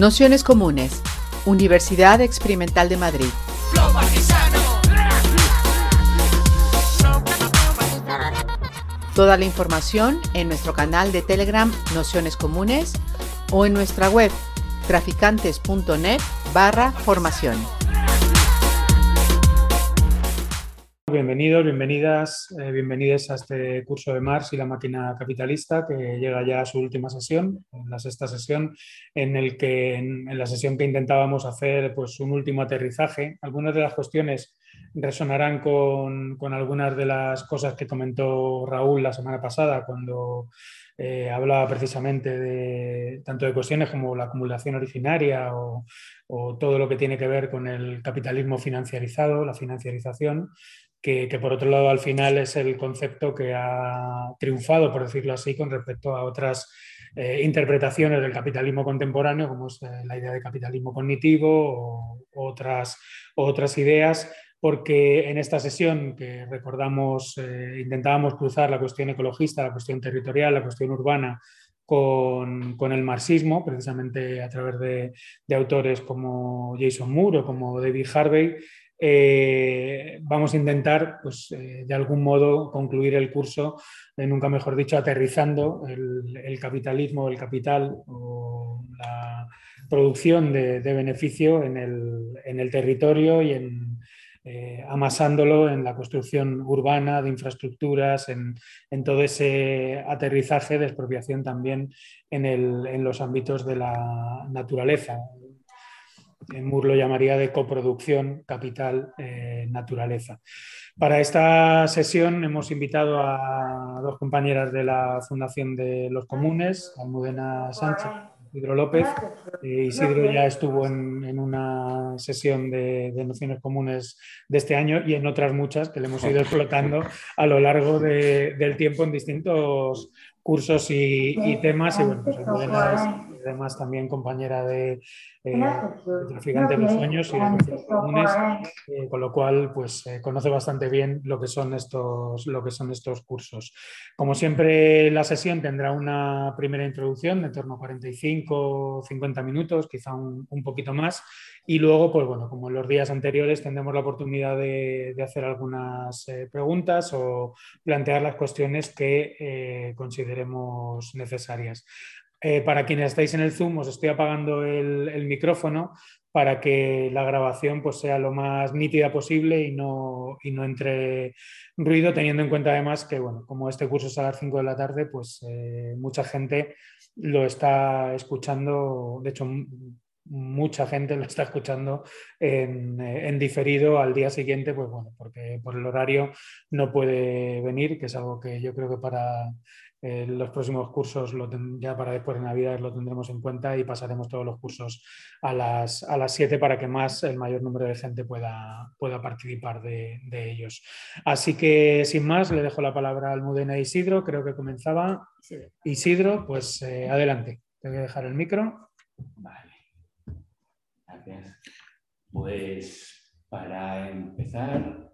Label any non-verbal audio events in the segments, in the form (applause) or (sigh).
Nociones Comunes, Universidad Experimental de Madrid. Toda la información en nuestro canal de Telegram Nociones Comunes o en nuestra web traficantes.net barra formación. Bienvenidos, bienvenidas, eh, bienvenidos a este curso de Mars y la máquina capitalista que llega ya a su última sesión, en la sexta sesión, en el que en, la sesión que intentábamos hacer pues un último aterrizaje. Algunas de las cuestiones resonarán con, con algunas de las cosas que comentó Raúl la semana pasada cuando eh, hablaba precisamente de tanto de cuestiones como la acumulación originaria o, todo lo que tiene que ver con el capitalismo financiarizado, la financiarización, que, por otro lado al final es el concepto que ha triunfado, por decirlo así, con respecto a otras eh, interpretaciones del capitalismo contemporáneo, como es eh, la idea de capitalismo cognitivo o otras, otras ideas, porque en esta sesión que recordamos eh, intentábamos cruzar la cuestión ecologista, la cuestión territorial, la cuestión urbana con, con, el marxismo, precisamente a través de, de, autores como Jason Moore o como David Harvey, eh, vamos a intentar, pues, eh, de algún modo, concluir el curso, eh, nunca mejor dicho, aterrizando el, capitalismo, el capital o la producción de, beneficio en el, territorio y en, amasándolo en la construcción urbana, de infraestructuras, en, todo ese aterrizaje de expropiación también en, en los ámbitos de la naturaleza, Moore lo llamaría de coproducción capital-naturaleza. Eh, Para esta sesión hemos invitado a dos compañeras de la Fundación de los Comunes, Almudena Sánchez Isidro López. Eh, Isidro ya estuvo en, una sesión de, nociones comunes de este año y en otras muchas que le hemos ido explotando a lo largo del tiempo en distintos cursos y, temas. Y bueno, pues Además también compañera de, eh, Traficante de los Sueños y de Comunes, eh, con lo cual pues eh, conoce bastante bien lo que, son estos, lo que son estos cursos. Como siempre, la sesión tendrá una primera introducción de torno a 45 50 minutos, quizá un, poquito más, y luego, pues bueno, como en los días anteriores, tendremos la oportunidad de, de hacer algunas preguntas o plantear las cuestiones que consideremos necesarias. Eh, para quienes estáis en el Zoom, os estoy apagando el, micrófono para que la grabación pues, sea lo más nítida posible y no, no, entre ruido, teniendo en cuenta además que, bueno, como este curso es a las 5 de la tarde, pues eh, mucha gente lo está escuchando, de hecho, mucha gente lo está escuchando en, en, diferido al día siguiente, pues bueno, porque por el horario no puede venir, que es algo que yo creo que para eh, los próximos cursos, ya para después de Navidad, lo tendremos en cuenta y pasaremos todos los cursos a las, a las 7 para que más, el mayor número de gente pueda, pueda participar de, ellos. Así que, sin más, le dejo la palabra al Mudena Isidro. Creo que comenzaba. Isidro, pues eh, adelante. Te voy a dejar el micro. Vale. Gracias. Pues para empezar,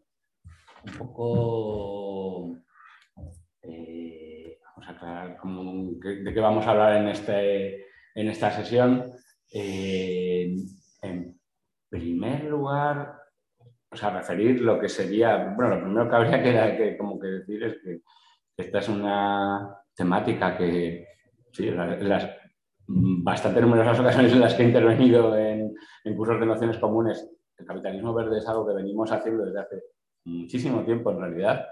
un poco. Eh, aclarar de qué vamos a hablar en, este, en esta sesión. Eh, en primer lugar, o sea, referir lo que sería, bueno, lo primero que habría que, como que decir es que esta es una temática que, sí, en las bastante numerosas ocasiones en las que he intervenido en, en cursos de nociones comunes, el capitalismo verde es algo que venimos haciendo desde hace muchísimo tiempo en realidad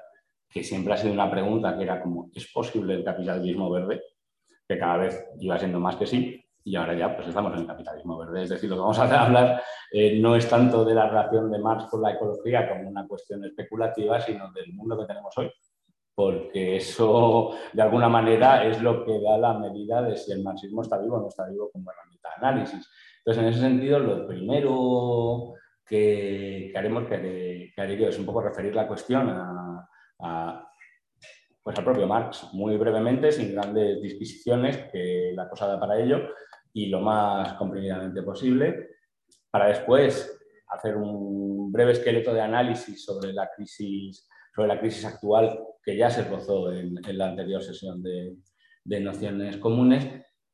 que siempre ha sido una pregunta que era como, ¿es posible el capitalismo verde? Que cada vez iba siendo más que sí, y ahora ya pues estamos en el capitalismo verde. Es decir, lo que vamos a (laughs) hablar eh, no es tanto de la relación de Marx con la ecología como una cuestión especulativa, sino del mundo que tenemos hoy. Porque eso, de alguna manera, es lo que da la medida de si el marxismo está vivo o no está vivo como herramienta de análisis. Entonces, en ese sentido, lo primero que, haremos, que, es un poco referir la cuestión a, pues al propio Marx, muy brevemente, sin grandes disquisiciones, que la cosa da para ello, y lo más comprimidamente posible, para después hacer un breve esqueleto de análisis sobre la crisis, sobre la crisis actual que ya se rozó en, la anterior sesión de, de, nociones comunes,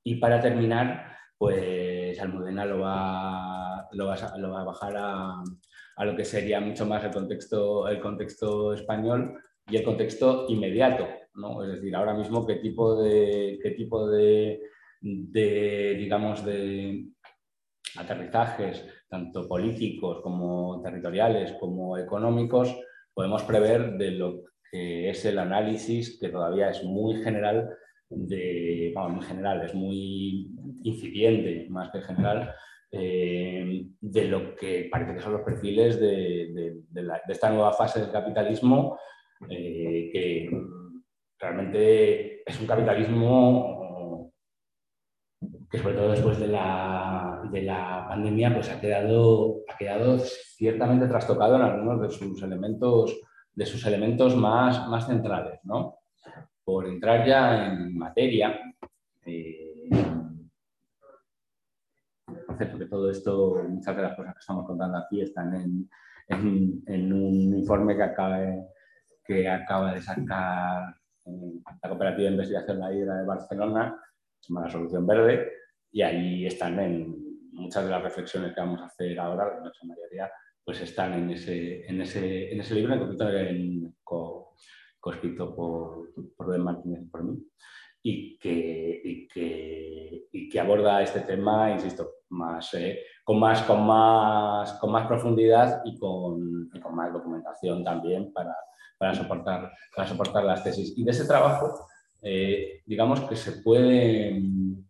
y para terminar pues Almudena lo va, lo va, a bajar a, a, lo que sería mucho más el contexto, el contexto español y el contexto inmediato. ¿no? Es decir, ahora mismo qué tipo de, qué tipo de, digamos, de aterrizajes, tanto políticos como territoriales como económicos, podemos prever de lo que es el análisis, que todavía es muy general, de, general, es muy incipiente más que general, eh, de lo que parece que son los perfiles de, esta nueva fase del capitalismo, eh, que realmente es un capitalismo que sobre todo después de la, de la pandemia pues ha quedado, ha quedado ciertamente trastocado en algunos de sus elementos, de sus elementos más, más centrales. ¿no? Por entrar ya en materia, eh, porque todo esto, muchas de las cosas que estamos contando aquí están en, en, un informe que acaba, que acaba de sacar la Cooperativa de Investigación La Hidra de Barcelona, se llama La Solución Verde, y ahí están en muchas de las reflexiones que vamos a hacer ahora, en su mayoría, pues están en ese, en ese, en ese libro, en concreto en, co, escrito por, por Ben Martínez y por mí, y que, y que, y que, aborda este tema, insisto, más, eh, con, más, con, más, con más profundidad y con, y con más documentación también para, para soportar, para soportar las tesis. Y de ese trabajo, eh, digamos que se puede mm,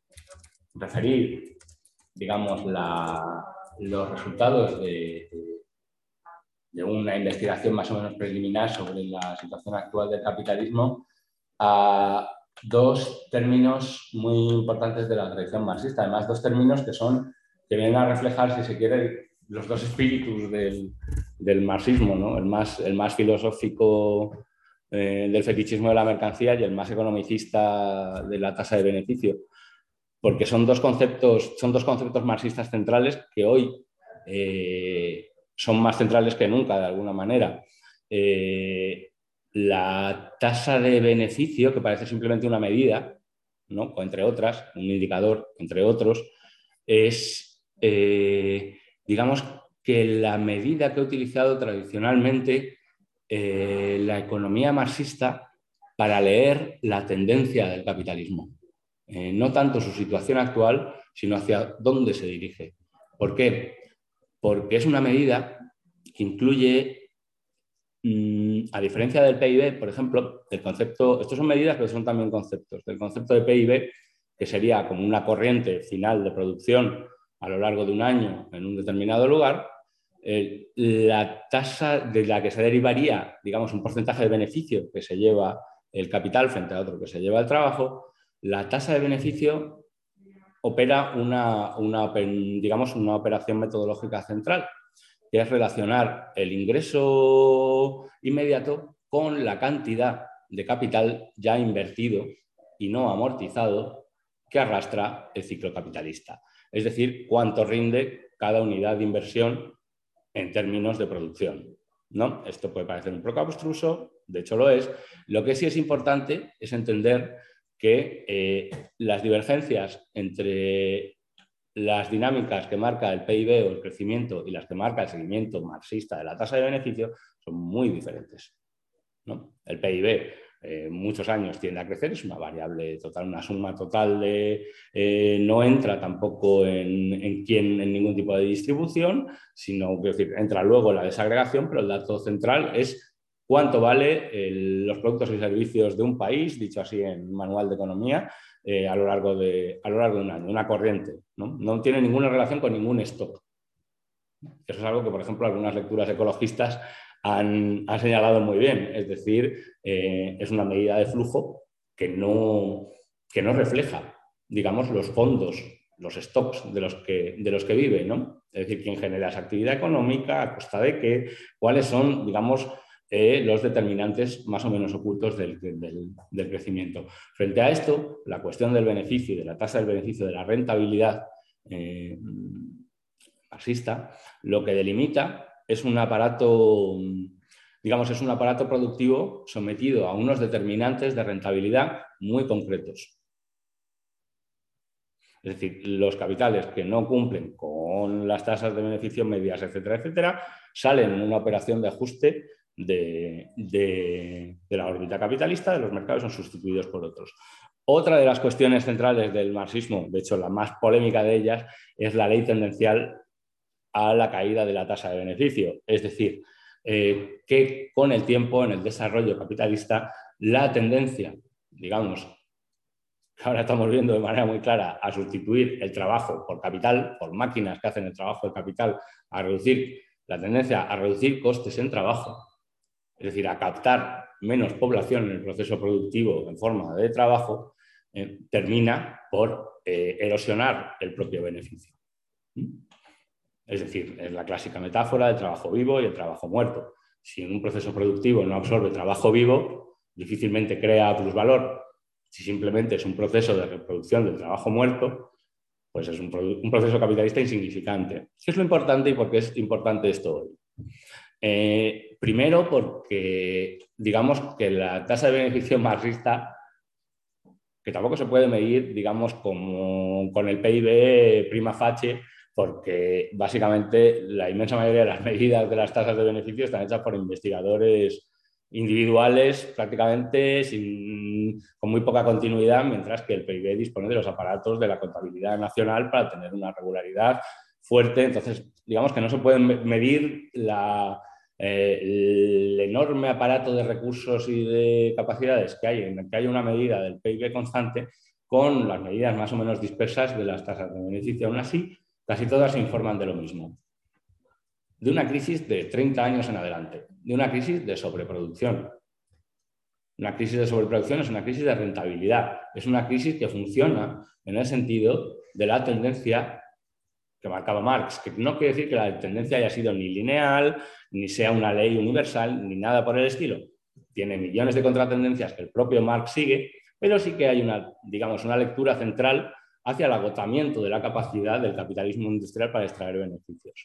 referir, digamos, los resultados de, de, una investigación más o menos preliminar sobre la situación actual del capitalismo a dos términos muy importantes de la tradición marxista, además dos términos que son que vienen a reflejar, si se quiere, los dos espíritus del, del marxismo, el, más, filosófico eh, del fetichismo de la mercancía y el más economicista de la tasa de beneficio. Porque son dos conceptos, son dos conceptos marxistas centrales que hoy eh, son más centrales que nunca, de alguna manera. Eh, la tasa de beneficio, que parece simplemente una medida, ¿no? entre otras, un indicador, entre otros, es, digamos, que la medida que ha utilizado tradicionalmente eh, la economía marxista para leer la tendencia del capitalismo. Eh, no tanto su situación actual, sino hacia dónde se dirige. ¿Por qué? Porque es una medida que incluye, mm, a diferencia del PIB, por ejemplo, el concepto, estos son medidas, pero son también conceptos, del concepto de PIB, que sería como una corriente final de producción a lo largo de un año en un determinado lugar, eh, la tasa de la que se derivaría, digamos, un porcentaje de beneficio que se lleva el capital frente a otro que se lleva el trabajo, la tasa de beneficio opera una, digamos, una operación metodológica central, que es relacionar el ingreso inmediato con la cantidad de capital ya invertido y no amortizado que arrastra el ciclo capitalista es decir, cuánto rinde cada unidad de inversión en términos de producción. ¿no? Esto puede parecer un poco abstruso, de hecho lo es. Lo que sí es importante es entender que eh, las divergencias entre las dinámicas que marca el PIB o el crecimiento y las que marca el seguimiento marxista de la tasa de beneficio son muy diferentes. ¿no? El PIB eh, muchos años tiende a crecer, es una variable total, una suma total de... Eh, no entra tampoco en, en, en ningún tipo de distribución, sino que entra luego la desagregación, pero el dato central es cuánto vale los productos y servicios de un país, dicho así en manual de economía, eh, a, lo largo de, a lo largo de un año, una corriente. ¿no? no tiene ninguna relación con ningún stock. Eso es algo que, por ejemplo, algunas lecturas ecologistas han, señalado muy bien. Es decir, eh, es una medida de flujo que no, que no refleja, digamos, los fondos, los stocks de los que, de los que vive, ¿no? Es decir, quién genera esa actividad económica, a costa de qué, cuáles son, digamos, eh, los determinantes más o menos ocultos del, crecimiento. Frente a esto, la cuestión del beneficio, de la tasa del beneficio, de la rentabilidad eh, marxista, lo que delimita es un aparato, digamos, es un aparato productivo sometido a unos determinantes de rentabilidad muy concretos. Es decir, los capitales que no cumplen con las tasas de beneficio medias, etcétera, etcétera, salen en una operación de ajuste de, la órbita capitalista de los mercados, son sustituidos por otros. Otra de las cuestiones centrales del marxismo, de hecho la más polémica de ellas, es la ley tendencial a la caída de la tasa de beneficio. Es decir, eh, que con el tiempo, en el desarrollo capitalista, la tendencia, digamos, que ahora estamos viendo de manera muy clara, a sustituir el trabajo por capital, por máquinas que hacen el trabajo de capital, a reducir la tendencia a reducir costes en trabajo, es decir, a captar menos población en el proceso productivo en forma de trabajo, eh, termina por eh, erosionar el propio beneficio. Es decir, es la clásica metáfora del trabajo vivo y el trabajo muerto. Si un proceso productivo no absorbe trabajo vivo, difícilmente crea plusvalor. Si simplemente es un proceso de reproducción del trabajo muerto, pues es un, proceso capitalista insignificante. ¿Qué es lo importante y por qué es importante esto hoy? Eh, primero porque digamos que la tasa de beneficio marxista, que tampoco se puede medir, digamos, como con el PIB prima facie, porque básicamente la inmensa mayoría de las (laughs) medidas de las tasas de beneficio están hechas por investigadores individuales prácticamente con muy poca continuidad, mientras que el PIB dispone de los aparatos de la contabilidad nacional para tener una regularidad fuerte. Entonces, digamos que no se puede medir la, eh, el enorme aparato de recursos y de capacidades que hay en que hay una medida del PIB constante con las medidas más o menos dispersas de las tasas de beneficio. Aún así, casi todas informan de lo mismo. De una crisis de 30 años en adelante, de una crisis de sobreproducción. Una crisis de sobreproducción es una crisis de rentabilidad, es una crisis que funciona en el sentido de la tendencia que marcaba Marx, que no quiere decir que la tendencia haya sido ni lineal, ni sea una ley universal, ni nada por el estilo. Tiene millones de contratendencias que el propio Marx sigue, pero sí que hay una, digamos, una lectura central hacia el agotamiento de la capacidad del capitalismo industrial para extraer beneficios.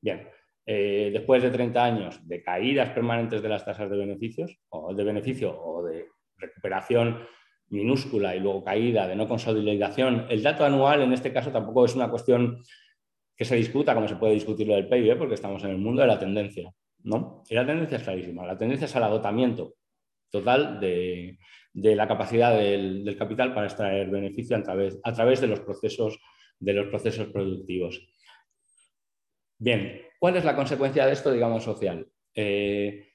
Bien, eh, después de 30 años de caídas permanentes de las tasas de beneficios, o de beneficio o de recuperación minúscula y luego caída de no consolidación, el dato anual en este caso tampoco es una cuestión que se discuta como se puede discutir lo del PIB, porque estamos en el mundo de la tendencia. ¿no? Y la tendencia es clarísima. La tendencia es al agotamiento total de, la capacidad del, capital para extraer beneficio a través, de, los procesos, de los procesos productivos. Bien, ¿cuál es la consecuencia de esto, digamos, social? Eh,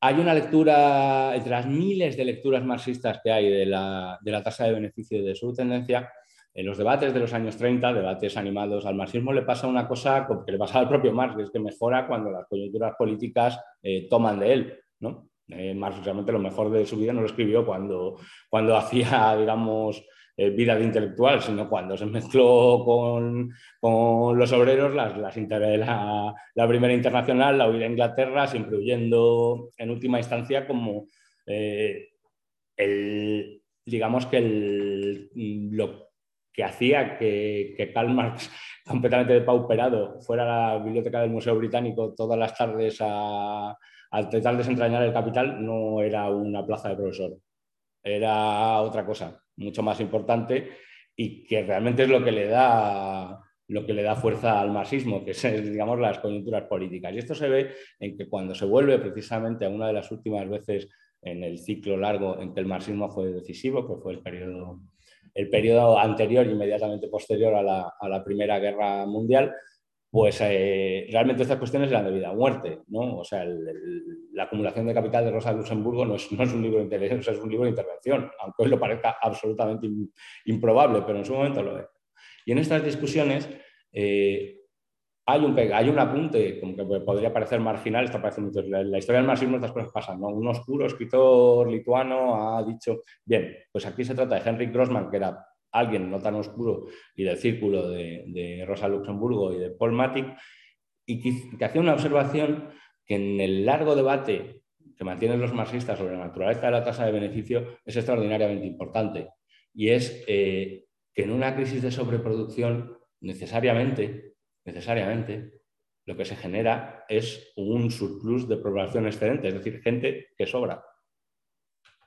hay una lectura, entre las miles de lecturas marxistas que hay de la, de la tasa de beneficio y de su tendencia, en los debates de los años 30, debates animados al marxismo, le pasa una cosa que le pasa al propio Marx, que es que mejora cuando las coyunturas políticas eh, toman de él. ¿no? Eh, Marx realmente lo mejor de su vida no lo escribió cuando, cuando (laughs) hacía, digamos, eh, vida de intelectual, sino cuando se mezcló con, los obreros, las, las la, la, primera internacional, la huida a Inglaterra, siempre huyendo en última instancia como el, digamos que el, lo que hacía que, que, Karl Marx, (laughs) completamente depauperado, fuera a la biblioteca del Museo Británico todas las tardes a, a tratar de desentrañar el capital, no era una plaza de profesor, era otra cosa, mucho más importante y que realmente es lo que le da lo que le da fuerza al marxismo, que es, digamos, las coyunturas políticas. Y esto se ve en que cuando se vuelve precisamente a una de las últimas veces en el ciclo largo en que el marxismo fue decisivo, que fue el periodo el periodo anterior, inmediatamente posterior a la, Primera Guerra Mundial, pues eh, realmente estas cuestiones eran de vida o muerte. ¿no? O sea, la acumulación de capital de Rosa Luxemburgo no es, un libro de intervención, es un libro de intervención, aunque hoy lo parezca absolutamente improbable, pero en su momento lo es. Y en estas discusiones eh, hay un, hay un apunte, como que podría parecer marginal, está pareciendo la, la historia del marxismo estas cosas pasan, ¿no? Un oscuro escritor lituano ha dicho, bien, pues aquí se trata de Henrik Grossman, que era alguien no tan oscuro y del círculo de, Rosa Luxemburgo y de Paul Matic, y que, hacía una observación que en el largo debate que mantienen los marxistas sobre la naturaleza de la tasa de beneficio es extraordinariamente importante. Y es eh, que en una crisis de sobreproducción necesariamente necesariamente lo que se genera es un surplus de población excedente, es decir, gente que sobra,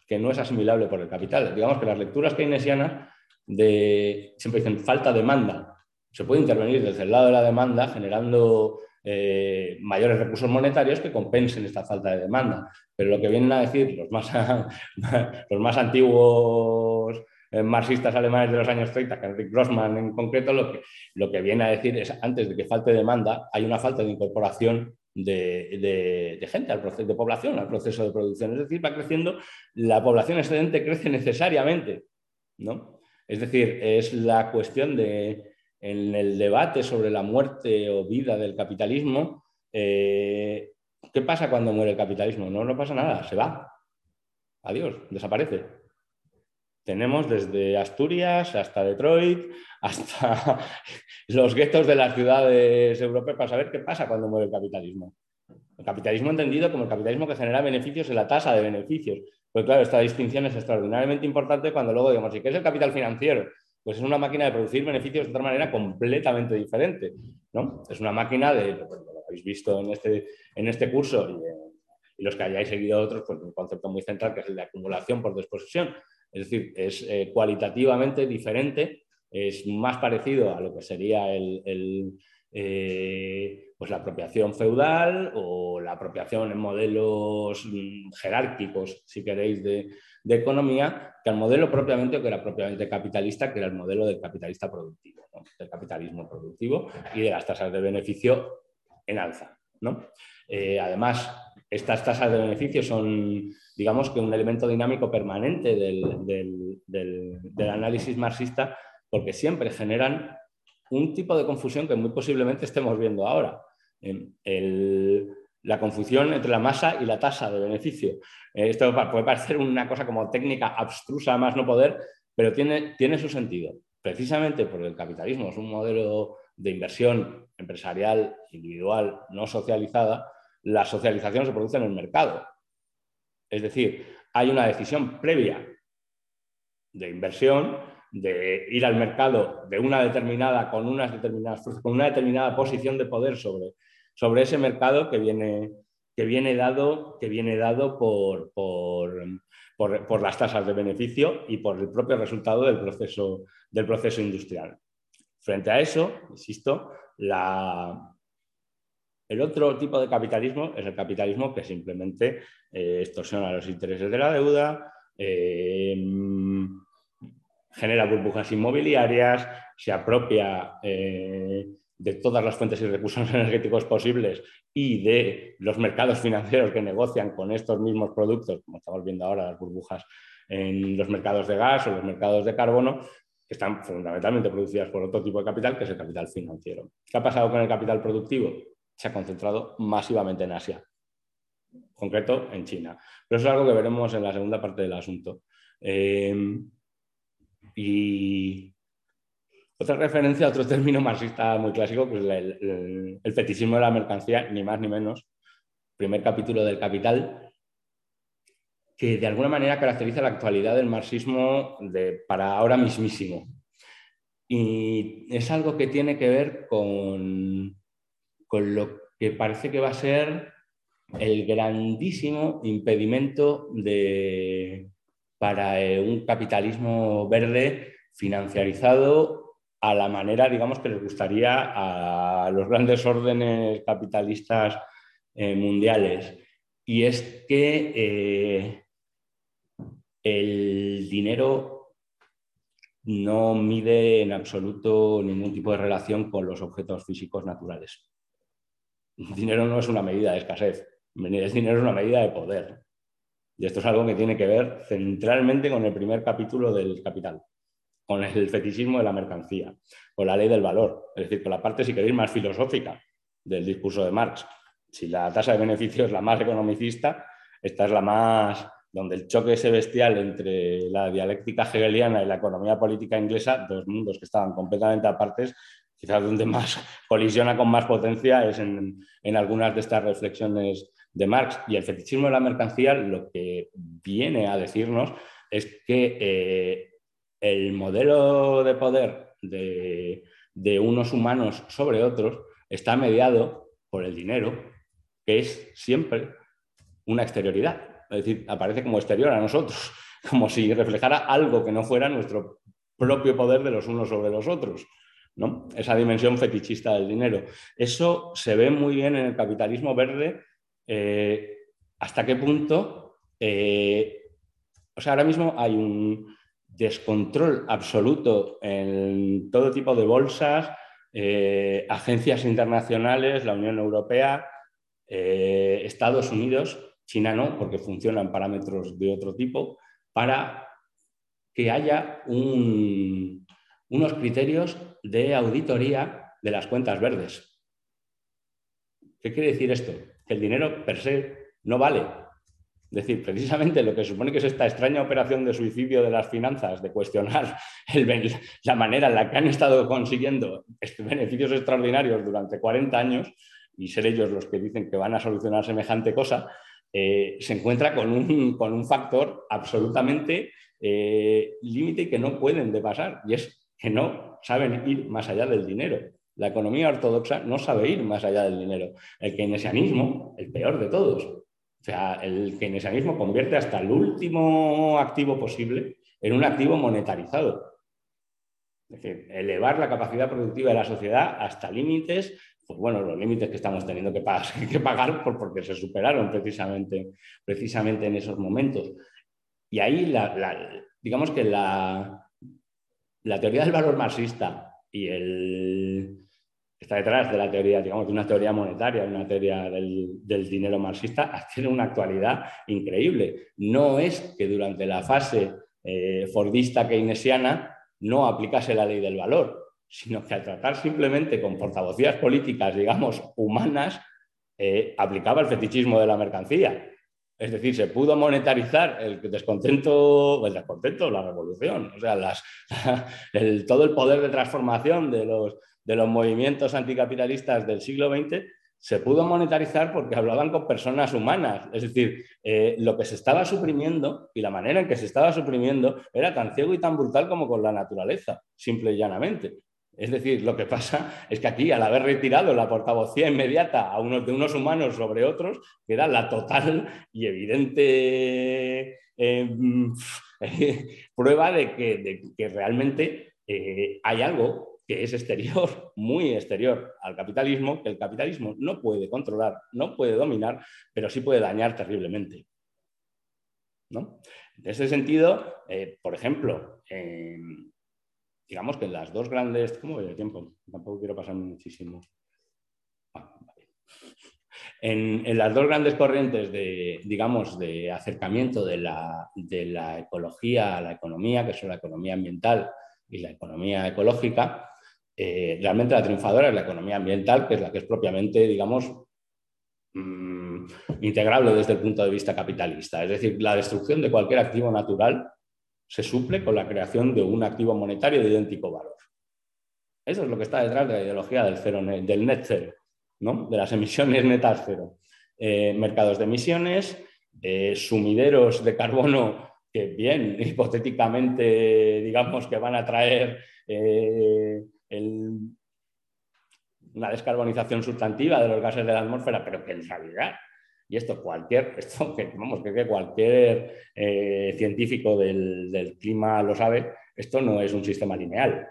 que no es asimilable por el capital. Digamos que las lecturas keynesianas de, siempre dicen falta demanda. Se puede intervenir desde el lado de la demanda generando eh, mayores recursos monetarios que compensen esta falta de demanda. Pero lo que vienen a decir los más, (laughs) los más antiguos eh, marxistas alemanes de los años 30, que Grossman en concreto, lo que, lo que viene a decir es antes de que falte demanda, hay una falta de incorporación de, gente, al proceso, de población al proceso de producción. Es decir, va creciendo, la población excedente crece necesariamente. ¿no? Es decir, es la cuestión de en el debate sobre la muerte o vida del capitalismo, eh, ¿qué pasa cuando muere el capitalismo? No, no pasa nada, se va. Adiós, desaparece. Tenemos desde Asturias hasta Detroit, (laughs) hasta los guetos de las ciudades europeas para saber qué pasa cuando muere el capitalismo. El capitalismo entendido como el capitalismo que genera beneficios en la tasa de beneficios. Pues claro, esta distinción es extraordinariamente importante cuando luego digamos, ¿y qué es el capital financiero? pues es una máquina de producir beneficios de otra manera completamente diferente. ¿no? Es una máquina de, lo habéis visto en este, en este curso y, los que hayáis seguido otros, pues un concepto muy central que es el de acumulación por disposición. Es decir, es eh, cualitativamente diferente, es más parecido a lo que sería el, eh, pues la apropiación feudal o la apropiación en modelos mm, jerárquicos, si queréis, de, economía que al modelo propiamente que era propiamente capitalista, que era el modelo del capitalista productivo, del capitalismo productivo y de las tasas de beneficio en alza. ¿no? Eh, además, estas tasas de beneficio son, digamos que un elemento dinámico permanente del, del análisis marxista porque siempre generan un tipo de confusión que muy posiblemente estemos viendo ahora. El, la confusión entre la masa y la tasa de beneficio. Eh, esto puede parecer una cosa como técnica abstrusa, más no poder, pero tiene, tiene su sentido. Precisamente porque el capitalismo es un modelo de inversión empresarial, individual, no socializada, la socialización se produce en el mercado. Es decir, hay una decisión previa de inversión, de ir al mercado de una determinada, con, unas determinadas, con una determinada posición de poder sobre sobre ese mercado que viene, que viene dado, que viene dado por, por, las tasas de beneficio y por el propio resultado del proceso, del proceso industrial. Frente a eso, insisto, la, el otro tipo de capitalismo es el capitalismo que simplemente eh, extorsiona los intereses de la deuda, eh, genera burbujas inmobiliarias, se apropia eh, de todas las fuentes y recursos (laughs) energéticos posibles y de los mercados financieros que negocian con estos mismos productos, como estamos viendo ahora las burbujas en los mercados de gas o los mercados de carbono, que están fundamentalmente producidas por otro tipo de capital, que es el capital financiero. ¿Qué ha pasado con el capital productivo? Se ha concentrado masivamente en Asia, en concreto en China. Pero eso es algo que veremos en la segunda parte del asunto. Eh, y otra referencia a otro término marxista muy clásico, pues el, el, fetichismo de la mercancía, ni más ni menos. Primer capítulo del Capital, que de alguna manera caracteriza la actualidad del marxismo para ahora mismísimo. Y es algo que tiene que ver con, con lo que parece que va a ser el grandísimo impedimento de, para eh, un capitalismo verde financiarizado a la manera, digamos, que les gustaría a los grandes órdenes capitalistas eh, mundiales. Y es que eh, el dinero no mide en absoluto ningún tipo de relación con los objetos físicos naturales. El dinero no es una medida de escasez, el dinero es una medida de poder. Y esto es algo que tiene que ver centralmente con el primer capítulo del Capital con el fetichismo de la mercancía, con la ley del valor, es decir, con la parte, si queréis, más filosófica del discurso de Marx. Si la tasa de beneficio es la más economicista, esta es la más donde el choque ese bestial entre la dialéctica hegeliana y la economía política inglesa, dos mundos que estaban completamente apartes, quizás donde más colisiona con más potencia es en, algunas de estas reflexiones de Marx. Y el fetichismo de la mercancía lo que viene a decirnos es que eh, el modelo de poder de, unos humanos sobre otros está mediado por el dinero, que es siempre una exterioridad. Es decir, aparece como exterior a nosotros, (laughs) como si reflejara algo que no fuera nuestro propio poder de los unos sobre los otros. ¿no? Esa dimensión fetichista del dinero. Eso se ve muy bien en el capitalismo verde. Eh, ¿Hasta qué punto? Eh, o sea, ahora mismo hay un descontrol absoluto en todo tipo de bolsas, eh, agencias internacionales, la Unión Europea, Estados Unidos, China no, porque funcionan parámetros de otro tipo, para que haya unos criterios de auditoría de las cuentas verdes. ¿Qué quiere decir esto? El dinero per se no vale. Es decir, precisamente lo que supone que es esta extraña operación de suicidio de las finanzas, de cuestionar (laughs) la manera en la que han estado consiguiendo beneficios extraordinarios durante 40 años y ser ellos los que dicen que van a solucionar semejante cosa, eh, se encuentra con un, con un factor absolutamente eh, límite que no pueden de pasar y es que no saben ir más allá del dinero. La economía ortodoxa no sabe ir más allá del dinero. El keynesianismo, el peor de todos. O sea, el keynesianismo convierte hasta el último activo posible en un activo monetarizado. Es decir, elevar la capacidad productiva de la sociedad hasta límites, pues bueno, los límites que estamos teniendo que (laughs) pagar, pagar porque se superaron precisamente, precisamente en esos momentos. Y ahí, digamos que la, la teoría del valor marxista y el está detrás de la teoría, digamos, de una teoría monetaria, una teoría del, dinero marxista, (laughs) tiene una actualidad increíble. No es que durante la fase eh, fordista keynesiana no aplicase la ley del valor, sino que al tratar simplemente con portavocías políticas, digamos, humanas, eh, aplicaba el fetichismo de la mercancía. Es decir, se pudo monetarizar el descontento, el descontento, la revolución, o sea, (laughs) todo el poder de transformación de los, de los movimientos anticapitalistas del siglo XX se pudo monetarizar porque hablaban con personas humanas. Es decir, eh, lo que se estaba suprimiendo y la manera en que se estaba suprimiendo era tan ciego y tan brutal como con la naturaleza, simple y llanamente. Es decir, lo que pasa es que aquí, al haber retirado la portavocía inmediata a unos de unos humanos sobre otros, queda la total y evidente eh, (laughs) prueba de que, realmente eh, hay algo que es exterior, (laughs) muy exterior al capitalismo, que el capitalismo no puede controlar, no puede dominar, pero sí puede dañar terriblemente. ¿no? En ese sentido, eh, por ejemplo, digamos que las dos grandes, ¿cómo voy de tiempo? Tampoco quiero pasar muchísimo. Ah, en, las dos grandes corrientes de, digamos, de acercamiento de la, ecología a la economía, que son la economía ambiental y la economía ecológica, eh, realmente la triunfadora es la economía ambiental, que es la que es propiamente, digamos, mm, integrable desde el punto de vista capitalista. Es decir, la destrucción de cualquier activo natural se suple con la creación de un activo monetario de idéntico valor. Eso es lo que está detrás de la ideología del, cero, del net cero, ¿no? de las emisiones netas cero. Eh, mercados de emisiones, eh, sumideros de carbono que bien, (laughs) hipotéticamente, digamos que van a traer una descarbonización sustantiva de los gases de la atmósfera, pero que en realidad y esto cualquier, (laughs) esto que, vamos, que, cualquier eh, científico del, clima lo sabe, esto no es un sistema lineal.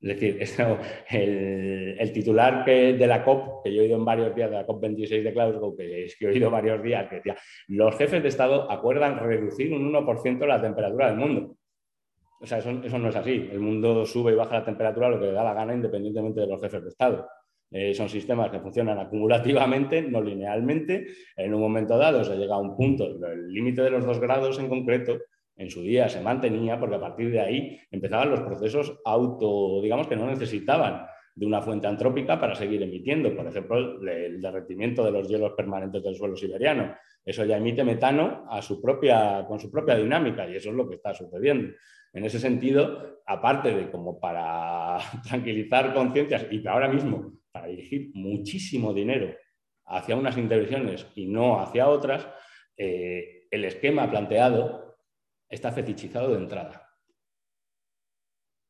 Es decir, (laughs) el, titular que, de la COP, que yo he oído en varios días, de la COP26 de Glasgow, que, que he oído varios días, que decía, los jefes de Estado acuerdan reducir un 1% la temperatura del mundo. O sea, eso, no es así. El mundo sube y baja la temperatura lo que le da la gana independientemente de los jefes de Estado. Eh, son sistemas que funcionan acumulativamente, no linealmente. En un momento dado se llega a un punto, el límite de los dos grados en concreto, en su día se mantenía porque a partir de ahí empezaban los procesos auto, digamos que no necesitaban de una fuente antrópica para seguir emitiendo. Por ejemplo, el derretimiento de los hielos permanentes del suelo siberiano. Eso ya emite metano a su propia, con su propia dinámica y eso es lo que está sucediendo. En ese sentido, aparte de como para (laughs) tranquilizar conciencias y ahora mismo para dirigir muchísimo dinero hacia unas intervenciones y no hacia otras, eh, el esquema planteado está fetichizado de entrada.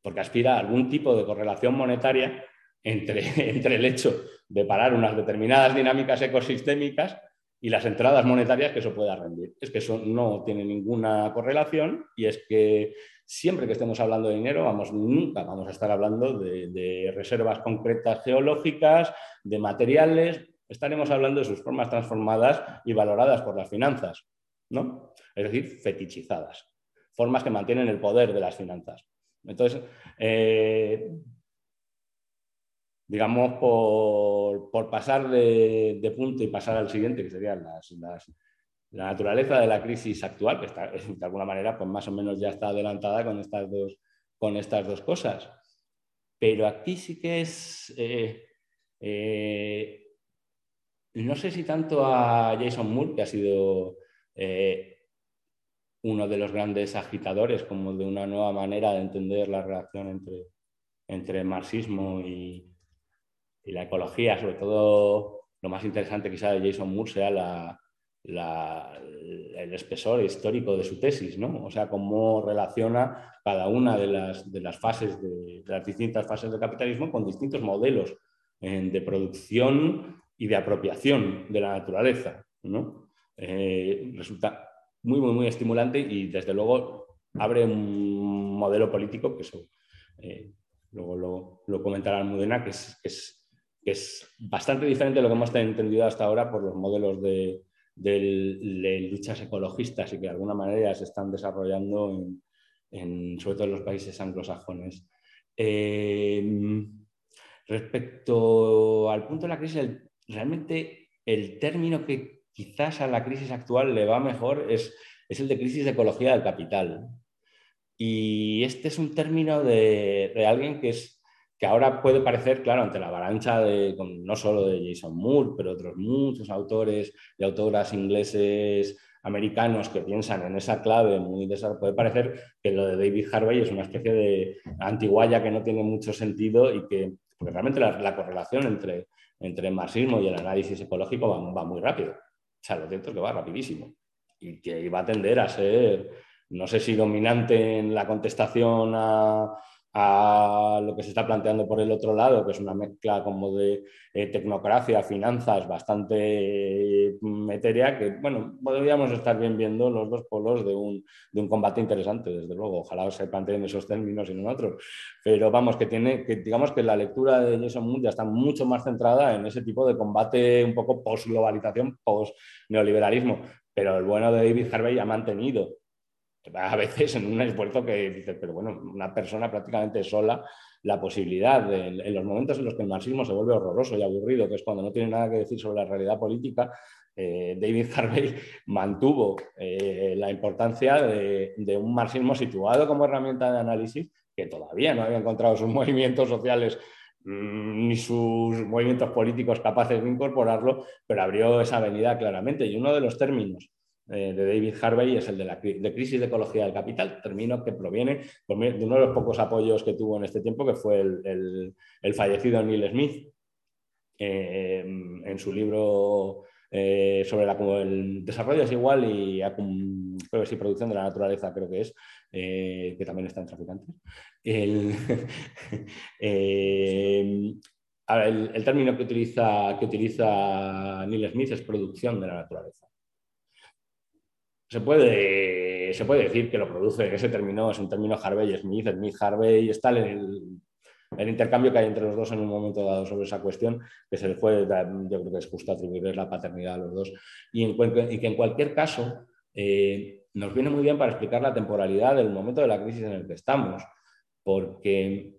Porque aspira a algún tipo de correlación monetaria entre, (laughs) entre el hecho de parar unas determinadas dinámicas ecosistémicas y las entradas monetarias que eso pueda rendir. Es que eso no tiene ninguna correlación y es que siempre que estemos hablando de dinero, vamos, nunca vamos a estar hablando de, reservas concretas geológicas, de materiales, estaremos hablando de sus formas transformadas y valoradas por las finanzas, ¿no? Es decir, fetichizadas, formas que mantienen el poder de las finanzas. Entonces, eh, digamos, por, pasar de, punto y pasar al siguiente, que serían las, la naturaleza de la crisis actual, que está, (laughs) de alguna manera pues más o menos ya está adelantada con estas dos, con estas dos cosas. Pero aquí sí que es, eh, eh, no sé si tanto a Jason Moore, que ha sido eh, uno de los grandes agitadores como de una nueva manera de entender la relación entre, entre marxismo y, y la ecología, sobre todo lo más interesante quizá de Jason Moore sea la, el espesor histórico de su tesis, ¿no? O sea, cómo relaciona cada una de las, de las fases, de, las distintas fases del capitalismo con distintos modelos eh, de producción y de apropiación de la naturaleza, ¿no? Eh, resulta muy, muy, muy estimulante y desde luego abre un modelo político que eso, eh, luego lo, lo, comentará Almudena, que es, que es, que es bastante diferente de lo que hemos entendido hasta ahora por los modelos de, de, luchas ecologistas y que de alguna manera se están desarrollando en, sobre todo en los países anglosajones. Em, respecto al punto de la crisis, realmente el término que quizás a la crisis actual le va mejor es, es el de crisis de ecología del capital. Y este es un término de, de alguien que es que ahora puede parecer, claro, ante la avalancha de, no solo de Jason Moore, pero otros muchos autores y autoras ingleses americanos que piensan en esa clave muy puede parecer que lo de David Harvey es una especie de antiguaya que no tiene mucho sentido y que porque realmente la, correlación entre, entre marxismo y el análisis ecológico va, va, muy rápido. O sea, lo cierto es que va rapidísimo y que va a tender a ser, no sé si dominante en la contestación a, a lo que se está planteando por el otro lado, que es una mezcla como de eh, tecnocracia, finanzas, bastante eh, que bueno, podríamos estar bien viendo los dos polos de un, de un, combate interesante, desde luego. Ojalá se planteen esos términos y no otros. Pero vamos, que tiene, que digamos que la lectura de Jason Moore ya está mucho más centrada en ese tipo de combate un poco post-globalización, post-neoliberalismo. Pero el bueno de David Harvey ha mantenido a veces en un esfuerzo que dices, pero bueno, una persona prácticamente sola, la posibilidad de, en los momentos en los que el marxismo se vuelve horroroso y aburrido, que es cuando no tiene nada que decir sobre la realidad política, eh, David Harvey (laughs) mantuvo eh, la importancia de, un marxismo situado como herramienta de análisis que todavía no había encontrado sus (laughs) movimientos sociales mm, ni sus movimientos políticos capaces de incorporarlo, pero abrió esa avenida claramente. Y uno de los términos eh, de David Harvey es el de la de crisis de ecología del capital, término que proviene de uno de los pocos apoyos que tuvo en este tiempo, que fue el, fallecido Neil Smith, eh, en su libro eh, sobre el desarrollo desigual y producción de la naturaleza, creo que es, que también está en Traficantes. (laughs) El, el, término que utiliza, que utiliza Neil Smith es producción de la naturaleza se puede, se puede decir que lo produce, que ese término es un término Harvey-Smith, Smith-Harvey, está el, el intercambio que hay entre los dos en un momento dado sobre esa cuestión, que se le fue, yo creo que es justo atribuir la paternidad a los dos, y, y que en cualquier caso eh, nos viene muy bien para explicar la temporalidad del momento de la crisis en el que estamos, porque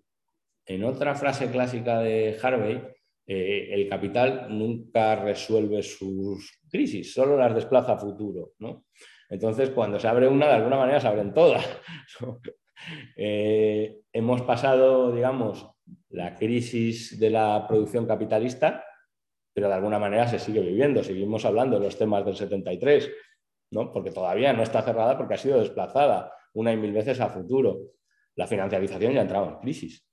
en otra frase clásica de Harvey, eh, el capital nunca resuelve sus crisis, solo las desplaza a futuro. ¿no? Entonces, cuando se abre una, de alguna manera se abren todas. (laughs) Eh, hemos pasado, digamos, la crisis de la producción capitalista, pero de alguna manera se sigue viviendo. Seguimos hablando de los temas del 73, ¿no? porque todavía no está cerrada porque ha sido desplazada una y mil veces a futuro. La financiarización ya ha entrado en crisis.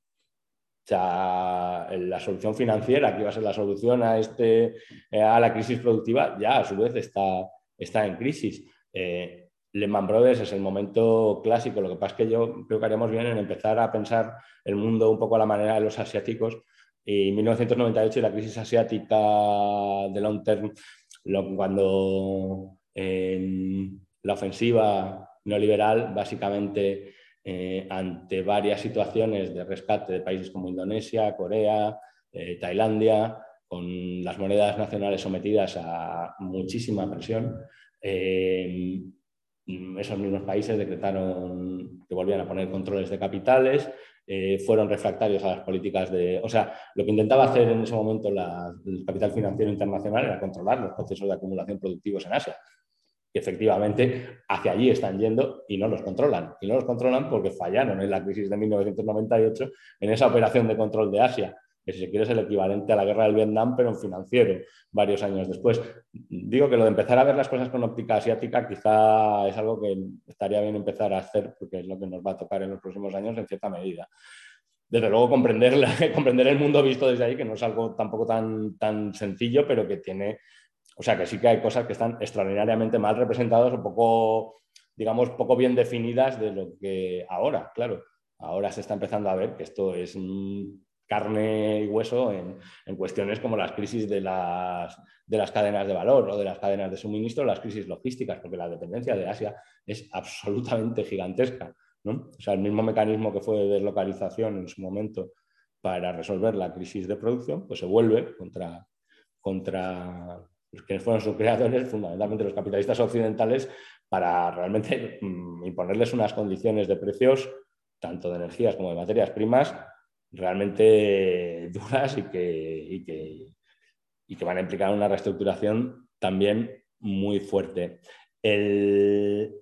O sea, la solución financiera, que iba a ser la solución a, este, a la crisis productiva, ya a su vez está, está en crisis. Eh, Lehman Brothers es el momento clásico. Lo que pasa es que yo creo que haríamos bien en empezar a pensar el mundo un poco a la manera de los asiáticos. Y 1998 y la crisis asiática de long term, cuando la ofensiva neoliberal básicamente eh, ante varias situaciones de rescate de países como Indonesia, Corea, eh, Tailandia, con las monedas nacionales sometidas a muchísima presión. Eh, esos mismos países decretaron que volvían a poner controles de capitales, fueron refractarios a las políticas de... O sea, lo que intentaba hacer en ese momento el capital financiero internacional era controlar los procesos de acumulación productivos en Asia que efectivamente hacia allí están yendo y no los controlan. Y no los controlan porque fallaron en la crisis de 1998 en esa operación de control de Asia, que si se quiere es el equivalente a la guerra del Vietnam, pero en financiero, varios años después. Digo que lo de empezar a ver las cosas con óptica asiática quizá es algo que estaría bien empezar a hacer porque es lo que nos va a tocar en los próximos años en cierta medida desde luego comprender, (laughs) comprender el mundo visto desde ahí, que no es algo tampoco tan, tan sencillo, pero que tiene o sea que sí que hay cosas que están extraordinariamente mal representadas o poco, digamos, poco bien definidas de lo que ahora, claro, ahora se está empezando a ver que esto es carne y hueso en, cuestiones como las crisis de las, de las, cadenas de valor o de las cadenas de suministro, las crisis logísticas, porque la dependencia de Asia es absolutamente gigantesca. ¿no? O sea, el mismo mecanismo que fue de deslocalización en su momento para resolver la crisis de producción, pues se vuelve contra, contra que fueron sus creadores, fundamentalmente los capitalistas occidentales, para realmente mm, imponerles unas condiciones de precios, tanto de energías como de materias primas, realmente (laughs) duras y que, y que, van a implicar una reestructuración también muy fuerte. El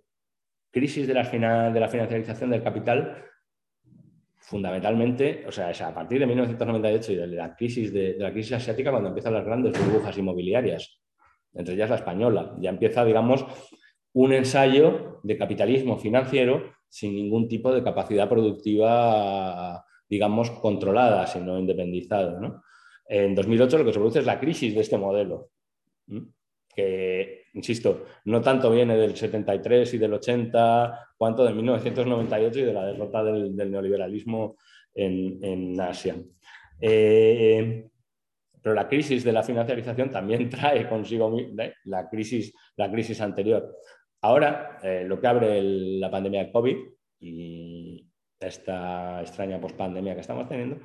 crisis de la, de la financiarización del capital fundamentalmente, o sea, es a partir de 1998 y de la crisis, de, la crisis asiática cuando empiezan las grandes burbujas inmobiliarias entre ellas la española. Ya empieza, digamos, un ensayo de capitalismo financiero sin ningún tipo de capacidad productiva, digamos, controlada, sino independizada. En 2008 lo que se produce es la crisis de este modelo, que, insisto, no tanto viene del 73 y del 80, cuanto de 1998 y de la derrota del, neoliberalismo en, Asia. Eh, pero la crisis de la financiarización también (laughs) trae consigo ¿eh? la crisis, la crisis anterior. Ahora, eh, lo que abre la pandemia de COVID y esta extraña pospandemia que estamos teniendo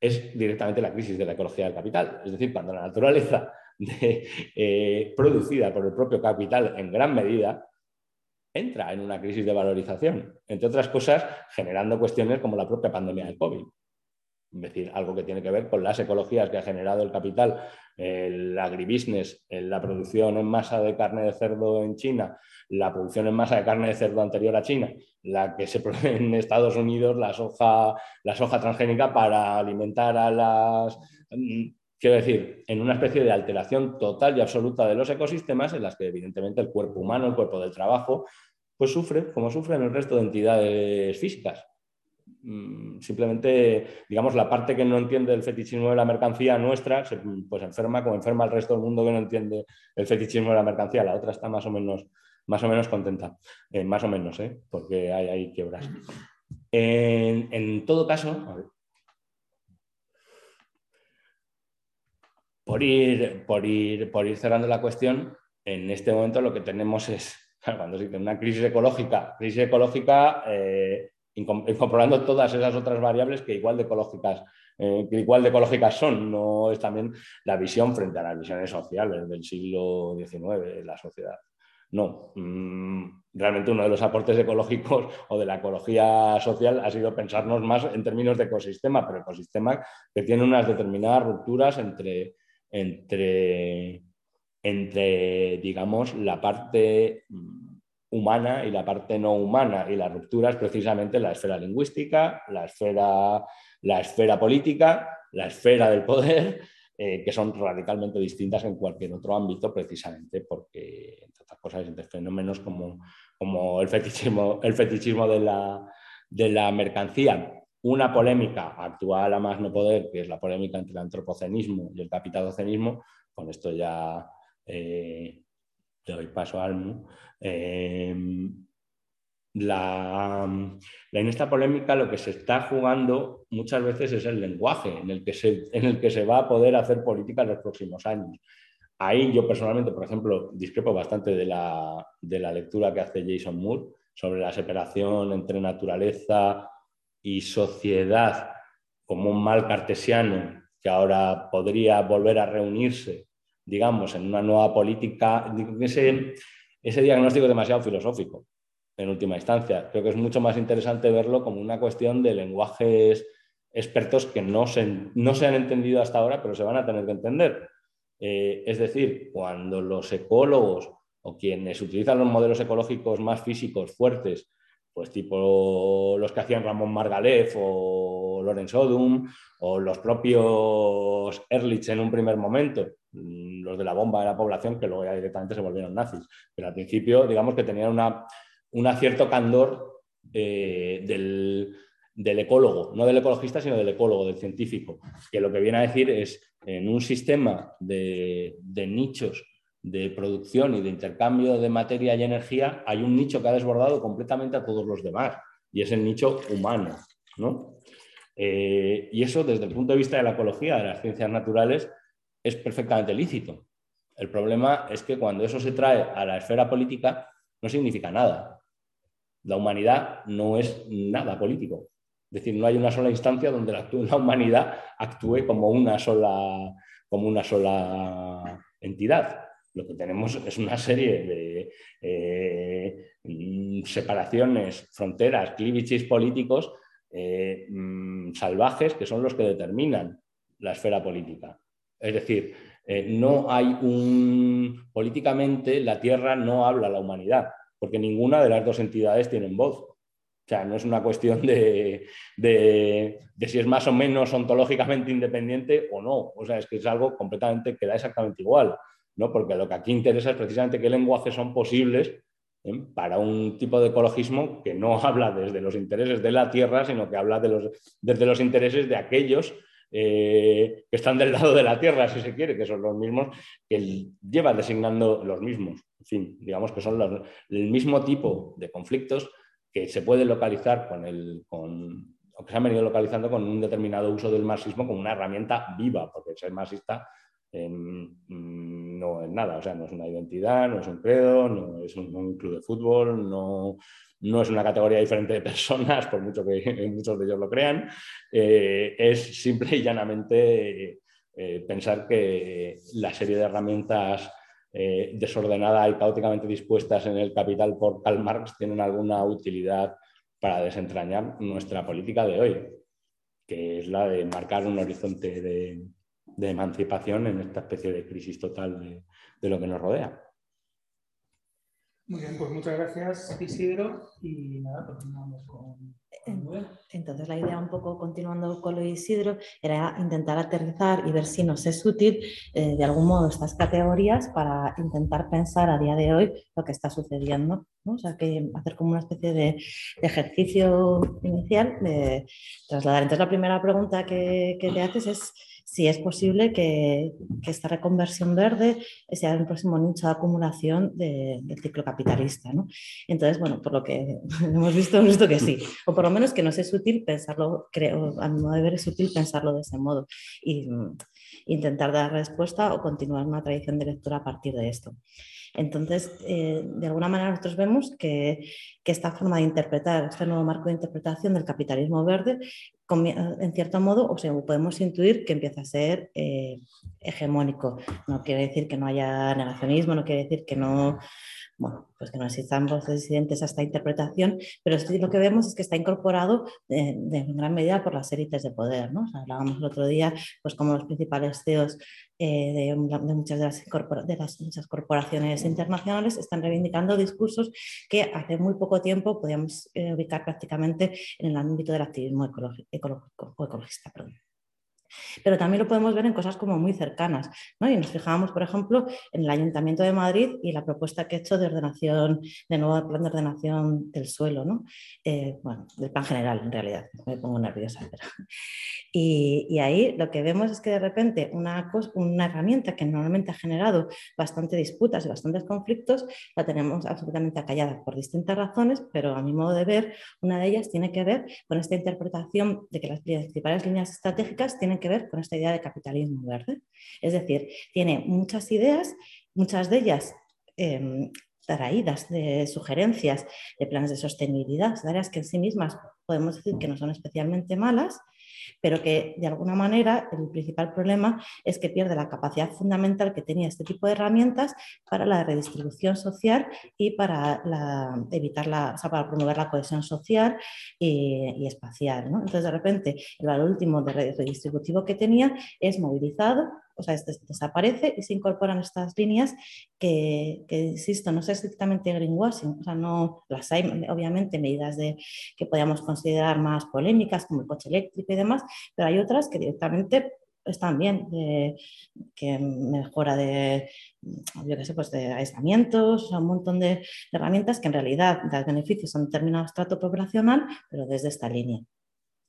es directamente la crisis de la ecología del capital. Es decir, cuando la naturaleza (laughs) eh, producida por el propio capital en gran medida entra en una crisis de valorización, entre otras cosas, generando cuestiones como la propia pandemia del COVID es decir, algo que tiene que ver con las ecologías que ha generado el capital, el agribusiness, la producción en masa de carne de cerdo en China, la producción en masa de carne de cerdo anterior a China, la que se (laughs) produce en Estados Unidos, la soja, la soja transgénica para alimentar a las... Mm, quiero decir, en una especie de alteración total y absoluta de los ecosistemas en las que evidentemente el cuerpo humano, el cuerpo del trabajo, pues sufre como sufren el resto de entidades físicas. Mm, simplemente, digamos, la parte que no entiende el fetichismo de la mercancía nuestra, se, pues enferma como enferma el resto del mundo que no entiende el fetichismo de la mercancía. La otra está más o menos, más o menos contenta, eh, más o menos, ¿eh? porque hay, hay quiebras. En, todo caso, por ir, por, ir, por ir cerrando la cuestión, en este momento lo que tenemos es, (laughs) cuando se dice una crisis ecológica, crisis ecológica eh, incorporando todas esas otras variables que igual de ecológicas, eh, que igual de ecológicas son. No es también la visión frente a las visiones sociales del siglo XIX la sociedad. No, mm, realmente uno de los aportes ecológicos (laughs) o de la ecología social ha sido pensarnos más en términos de ecosistema, pero ecosistema que tiene unas determinadas rupturas entre, entre, entre digamos, la parte mm, humana y la parte no humana. Y la ruptura es precisamente la esfera lingüística, la esfera, la esfera política, la esfera del poder, eh, que son radicalmente distintas en cualquier otro ámbito, precisamente porque, entre otras cosas, entre fenómenos como, como el fetichismo, el fetichismo de, la, de la mercancía. Una polémica actual a más no poder, que es la polémica entre el antropocenismo y el capitalocenismo, con esto ya eh, doy paso a Almu, em, en esta polémica lo que se está jugando muchas veces es el lenguaje en el que se, en el que se va a poder hacer política en los próximos años. Ahí yo personalmente, por ejemplo, discrepo bastante de la, de la lectura que hace Jason Moore, sobre la separación entre naturaleza y sociedad como un mal cartesiano que ahora podría volver a reunirse, digamos, en una nueva política, ese, ese diagnóstico es demasiado filosófico en última instancia. Creo que es mucho más interesante verlo como una cuestión de lenguajes expertos que no se, no se han entendido hasta ahora, pero se van a tener que entender. Eh, es decir, cuando los ecólogos o quienes utilizan los modelos ecológicos más físicos fuertes, pues tipo los que hacían Ramón Margalef o Lorenz Odum o los propios Ehrlich en un primer momento, mm, los de la bomba de la población que luego ya directamente se volvieron nazis, pero al principio digamos que tenían una, un cierto candor eh, del, ecólogo, no del ecologista, sino del ecólogo, del científico, que lo que viene a decir es en un sistema de, nichos de producción y de intercambio de materia y energía, hay un nicho que ha desbordado completamente a todos los demás, y es el nicho humano. Eh, y eso, desde el punto de vista de la ecología, de las ciencias naturales, es perfectamente lícito. El problema es que cuando eso se trae a la esfera política, no significa nada. La humanidad no es nada político. Es decir, no hay una sola instancia donde la, (laughs) humanidad actúe como una sola, como una sola entidad. Lo que tenemos es una serie de eh, mm, separaciones, fronteras, clíviches políticos eh, mm, salvajes que son los que determinan la esfera política. Es decir, eh, no hay un... Políticamente la Tierra no habla a la humanidad, porque ninguna de las dos entidades tiene voz. O sea, no es una cuestión de, si es más o menos ontológicamente independiente o no. O sea, es que es algo completamente que da exactamente igual, ¿no? Porque lo que aquí interesa es precisamente qué lenguajes son posibles ¿eh? para un tipo de ecologismo que no (laughs) habla desde los intereses de la Tierra, sino que habla desde los intereses de aquellos eh, que están del lado de la Tierra, si se quiere, que son los mismos que llevan designando los mismos. En fin, digamos que son el mismo tipo de conflictos que se puede localizar con el, con, o que se han venido localizando con un determinado uso del marxismo como una herramienta viva, porque ser marxista em, no es nada, o sea, no es una identidad, no es un credo, no es un, club de fútbol, no, no, es una categoría diferente de personas, por mucho que (laughs) muchos de ellos lo crean, eh, es simple y llanamente eh, pensar que la serie de herramientas eh, desordenada y caóticamente dispuestas en el capital por Karl Marx tienen alguna utilidad para desentrañar nuestra política de hoy, que es la de marcar un horizonte de, emancipación en esta especie de crisis total de, lo que nos rodea. Muy bien, pues muchas gracias Isidro y nada, continuamos con entonces la idea un poco continuando con lo de Isidro era intentar aterrizar y ver si nos es útil eh, de algún modo estas categorías para intentar pensar a día de hoy lo que está sucediendo. O sea, que hacer como una especie de, ejercicio inicial de trasladar. Entonces la primera pregunta que, que te haces es si es posible que, esta reconversión verde sea el próximo nicho de acumulación del ciclo capitalista. ¿no? Entonces, bueno, por lo que (laughs) hemos visto, hemos visto que sí, o por lo menos que nos es útil pensarlo, creo, a mi modo de ver es útil pensarlo de ese modo y mm, intentar dar respuesta o continuar una tradición de lectura a partir de esto. Entonces, eh, de alguna manera nosotros vemos que, esta forma de interpretar, este nuevo marco de interpretación del capitalismo verde, en cierto modo, o sea, podemos intuir que empieza a ser eh, hegemónico. No quiere decir que no haya negacionismo, no quiere decir que no, bueno, pues que no existan voces disidentes a esta interpretación, pero lo que vemos es que está incorporado eh, de, gran medida por las élites de poder. ¿no? hablábamos el otro día, pues como los principales CEOs eh, de, muchas de las, de corporaciones internacionales están reivindicando discursos que hace muy poco tiempo podíamos eh, ubicar prácticamente en el ámbito del activismo ecológico, o ecologista. Pero también lo podemos ver en cosas como muy cercanas. ¿no? Y nos fijamos, por ejemplo, en el Ayuntamiento de Madrid y la propuesta que ha hecho de ordenación, de nuevo plan de ordenación del suelo, ¿no? Eh, bueno, del plan general en realidad, me pongo nerviosa. (laughs) Y, ahí lo que vemos es que de repente una, una herramienta que normalmente ha generado bastante disputas y bastantes conflictos, la tenemos absolutamente acallada por distintas razones, pero a mi modo de ver, una de ellas tiene que ver con esta interpretación de que las principales líneas estratégicas tienen que ver con esta idea de capitalismo verde. Es decir, tiene muchas ideas, muchas de ellas em, traídas de sugerencias de planes de sostenibilidad, áreas que en sí mismas podemos decir que no son especialmente malas, pero que de alguna manera el principal problema es que pierde la capacidad fundamental que tenía este tipo de herramientas para la redistribución social y para evitar la, para promover la cohesión social y, espacial. Entonces, de repente, el valor último de redistributivo que tenía es movilizado o sea, desaparece y se incorporan estas líneas que, insisto, no es estrictamente greenwashing, o sea, no las hay, obviamente, medidas de, que podríamos considerar más polémicas, como el coche eléctrico y demás, pero hay otras que directamente están bien, que mejora de, yo qué sé, pues de aislamientos, un montón de herramientas que en realidad dan beneficios a un determinado estrato poblacional, pero desde esta línea.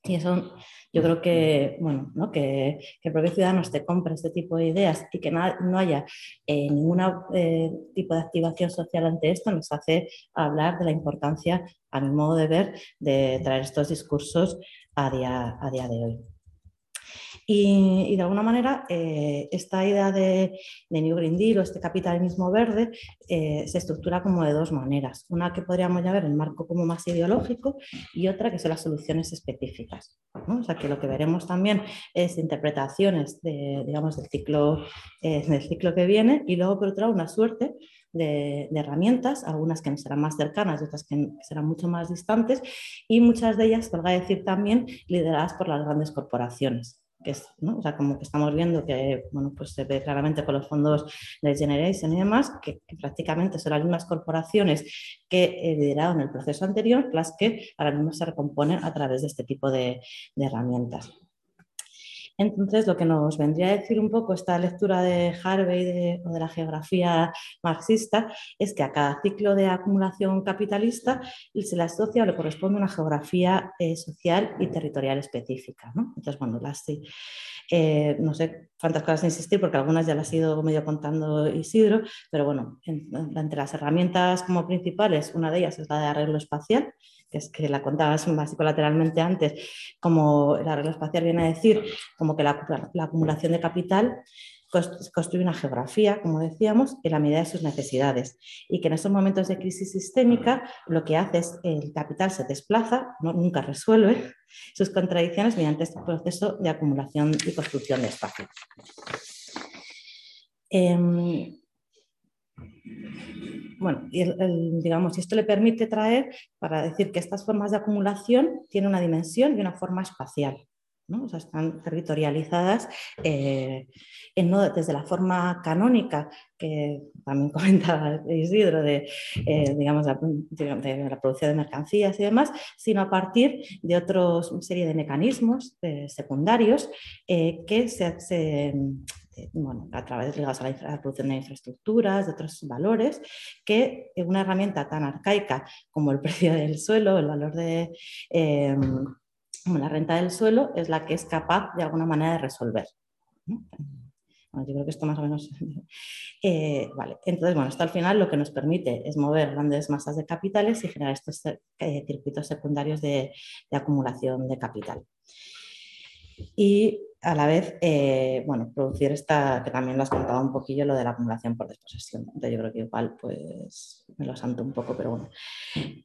Y eso yo creo que, bueno, ¿no? que, que, el propio Ciudadanos te compre este tipo de ideas y que no, haya eh, ningún eh, tipo de activación social ante esto nos hace hablar de la importancia, a mi modo de ver, de traer estos discursos a día, a día de hoy. Y, de alguna manera, eh, esta idea de, New Green Deal o este capitalismo verde eh, se estructura como de dos maneras. Una que podríamos llamar el marco como más ideológico y otra que son las soluciones específicas. O sea, que lo que veremos también es interpretaciones del, ciclo, eh, del ciclo que viene y luego, por otro lado, una suerte de, herramientas, algunas que serán más cercanas y otras que serán mucho más distantes, y muchas de ellas, a decir también, lideradas por las grandes corporaciones que es, o sea, como que estamos viendo que bueno, pues se ve claramente con los fondos de Generation y demás, que, prácticamente son las mismas corporaciones que lideraron el proceso anterior, las que ahora mismo se recomponen a través de este tipo de herramientas. Entonces, lo que nos vendría a decir un poco esta lectura de Harvey o de la geografía marxista es que a cada ciclo de acumulación capitalista se le asocia o le corresponde una geografía eh, social y territorial específica. Entonces, bueno, las, eh, no sé cuántas cosas insistir porque algunas ya las he ido medio contando Isidro, pero bueno, entre las herramientas como principales, una de ellas es la de arreglo espacial, que es que la contabas básico lateralmente antes, como la regla espacial viene a decir, como que la, acumulación de capital construye una geografía, como decíamos, en la medida de sus necesidades y que en estos momentos de crisis sistémica lo que hace es el capital se desplaza, nunca resuelve sus contradicciones mediante este proceso de acumulación y construcción de espacio. Em, bueno, y digamos, esto le permite traer para decir que estas formas de acumulación tienen una dimensión y una forma espacial. ¿no? O sea, están territorializadas eh, desde la forma canónica que también (laughs) comentaba Isidro de, eh, digamos, la, de, la, producción de mercancías y demás, sino a partir de otra serie de mecanismos eh, secundarios que se bueno, a través ligados a la, producción de infraestructuras, de otros valores, que una herramienta tan arcaica como el (laughs) precio del suelo, el valor de em, la renta del suelo, es la que es capaz de alguna manera de resolver. yo creo que esto más o menos. (laughs) Eh, vale, entonces, bueno, esto al final lo que nos permite es mover grandes masas de capitales y generar estos eh, circuitos secundarios de acumulación de capital. Y a la vez, eh, bueno, producir esta, que también lo has contado un poquillo, lo de la acumulación por desposesión. Entonces yo creo que igual, pues, me lo santo un poco, pero bueno.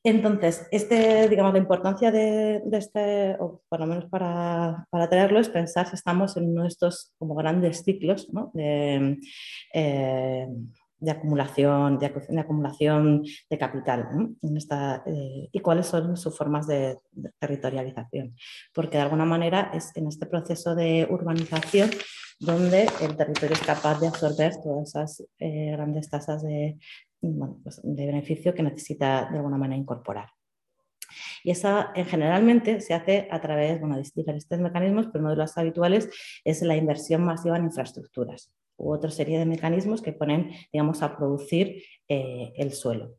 Entonces, este, digamos, la importancia de, este, o por lo menos para, para, traerlo, es pensar si estamos en uno de estos como grandes ciclos, ¿no? De, eh, de acumulación, de, acumulación de capital eh, y cuáles son sus formas de, territorialización. Porque de alguna manera es en este proceso de urbanización donde el territorio es capaz de absorber todas esas eh, grandes tasas de, pues, de beneficio que necesita de alguna manera incorporar. Y esa eh, generalmente se hace a través de diferentes mecanismos, pero uno de los habituales es la inversión masiva en infraestructuras u otra serie de mecanismos que ponen digamos, a producir eh, el suelo.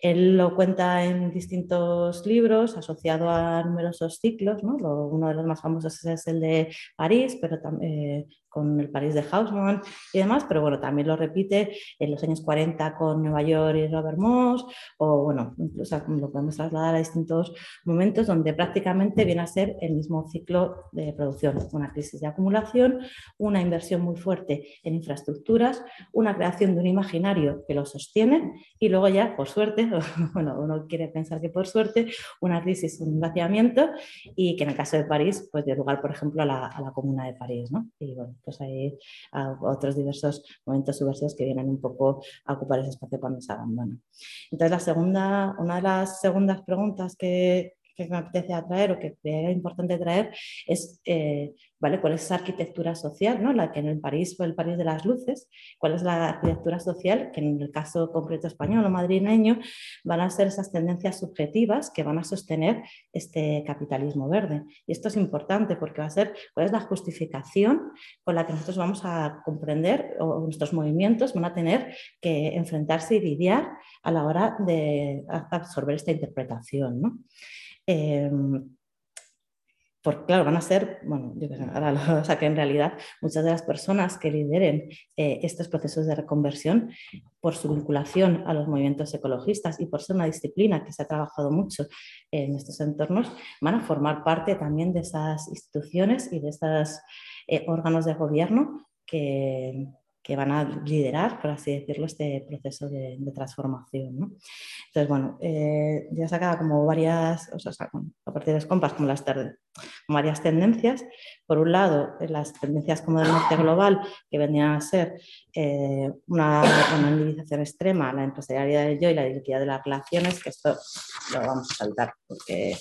Él lo cuenta en distintos libros, asociado a numerosos ciclos. ¿no? uno de los más famosos es el de París, pero también, eh, con el París de Hausmann y demás, pero bueno, también lo repite en los años 40 con Nueva York y Robert Moss, o bueno, incluso lo podemos trasladar a distintos momentos donde prácticamente viene a ser el mismo ciclo de producción, una crisis de acumulación, una inversión muy fuerte en infraestructuras, una creación de un imaginario que lo sostiene y luego ya, por suerte, (laughs) bueno, uno quiere pensar que por suerte, una crisis, un vaciamiento y que en el caso de París, pues dio lugar, por ejemplo, a la, a la Comuna de París, ¿no? Y bueno, pues hay otros diversos momentos subversivos que vienen un poco a ocupar ese espacio cuando se abandona. Entonces, la segunda, una de las segundas preguntas que, me apetece atraer o que creía importante traer es eh, cuál es esa arquitectura social, ¿no? la que en el París fue el París de las luces, cuál es la arquitectura social que en el caso concreto español o madrileño van a ser esas tendencias subjetivas que van a sostener este capitalismo verde. Y esto es importante porque va a ser cuál es la justificación con la que nosotros vamos a comprender o nuestros movimientos van a tener que enfrentarse y lidiar a la hora de absorber esta interpretación. ¿no? Em, porque claro, van a ser, bueno, yo sé, ahora lo, (laughs) o sea, que en realidad muchas de las personas que lideren eh, estos procesos de reconversión, por su vinculación a los movimientos ecologistas y por ser una disciplina que se ha trabajado mucho en estos entornos, van a formar parte también de esas instituciones y de estos eh, órganos de gobierno que, que van a liderar, por así decirlo, este proceso de, transformación. ¿no? Entonces, bueno, eh, ya sacaba como varias, o sea, a partir de compas, como las varias tendencias. Por un lado, las tendencias como del norte global, que vendrían a ser eh, una, una individualización extrema, la empresarialidad del yo y la identidad de las relaciones, que esto lo vamos a saltar porque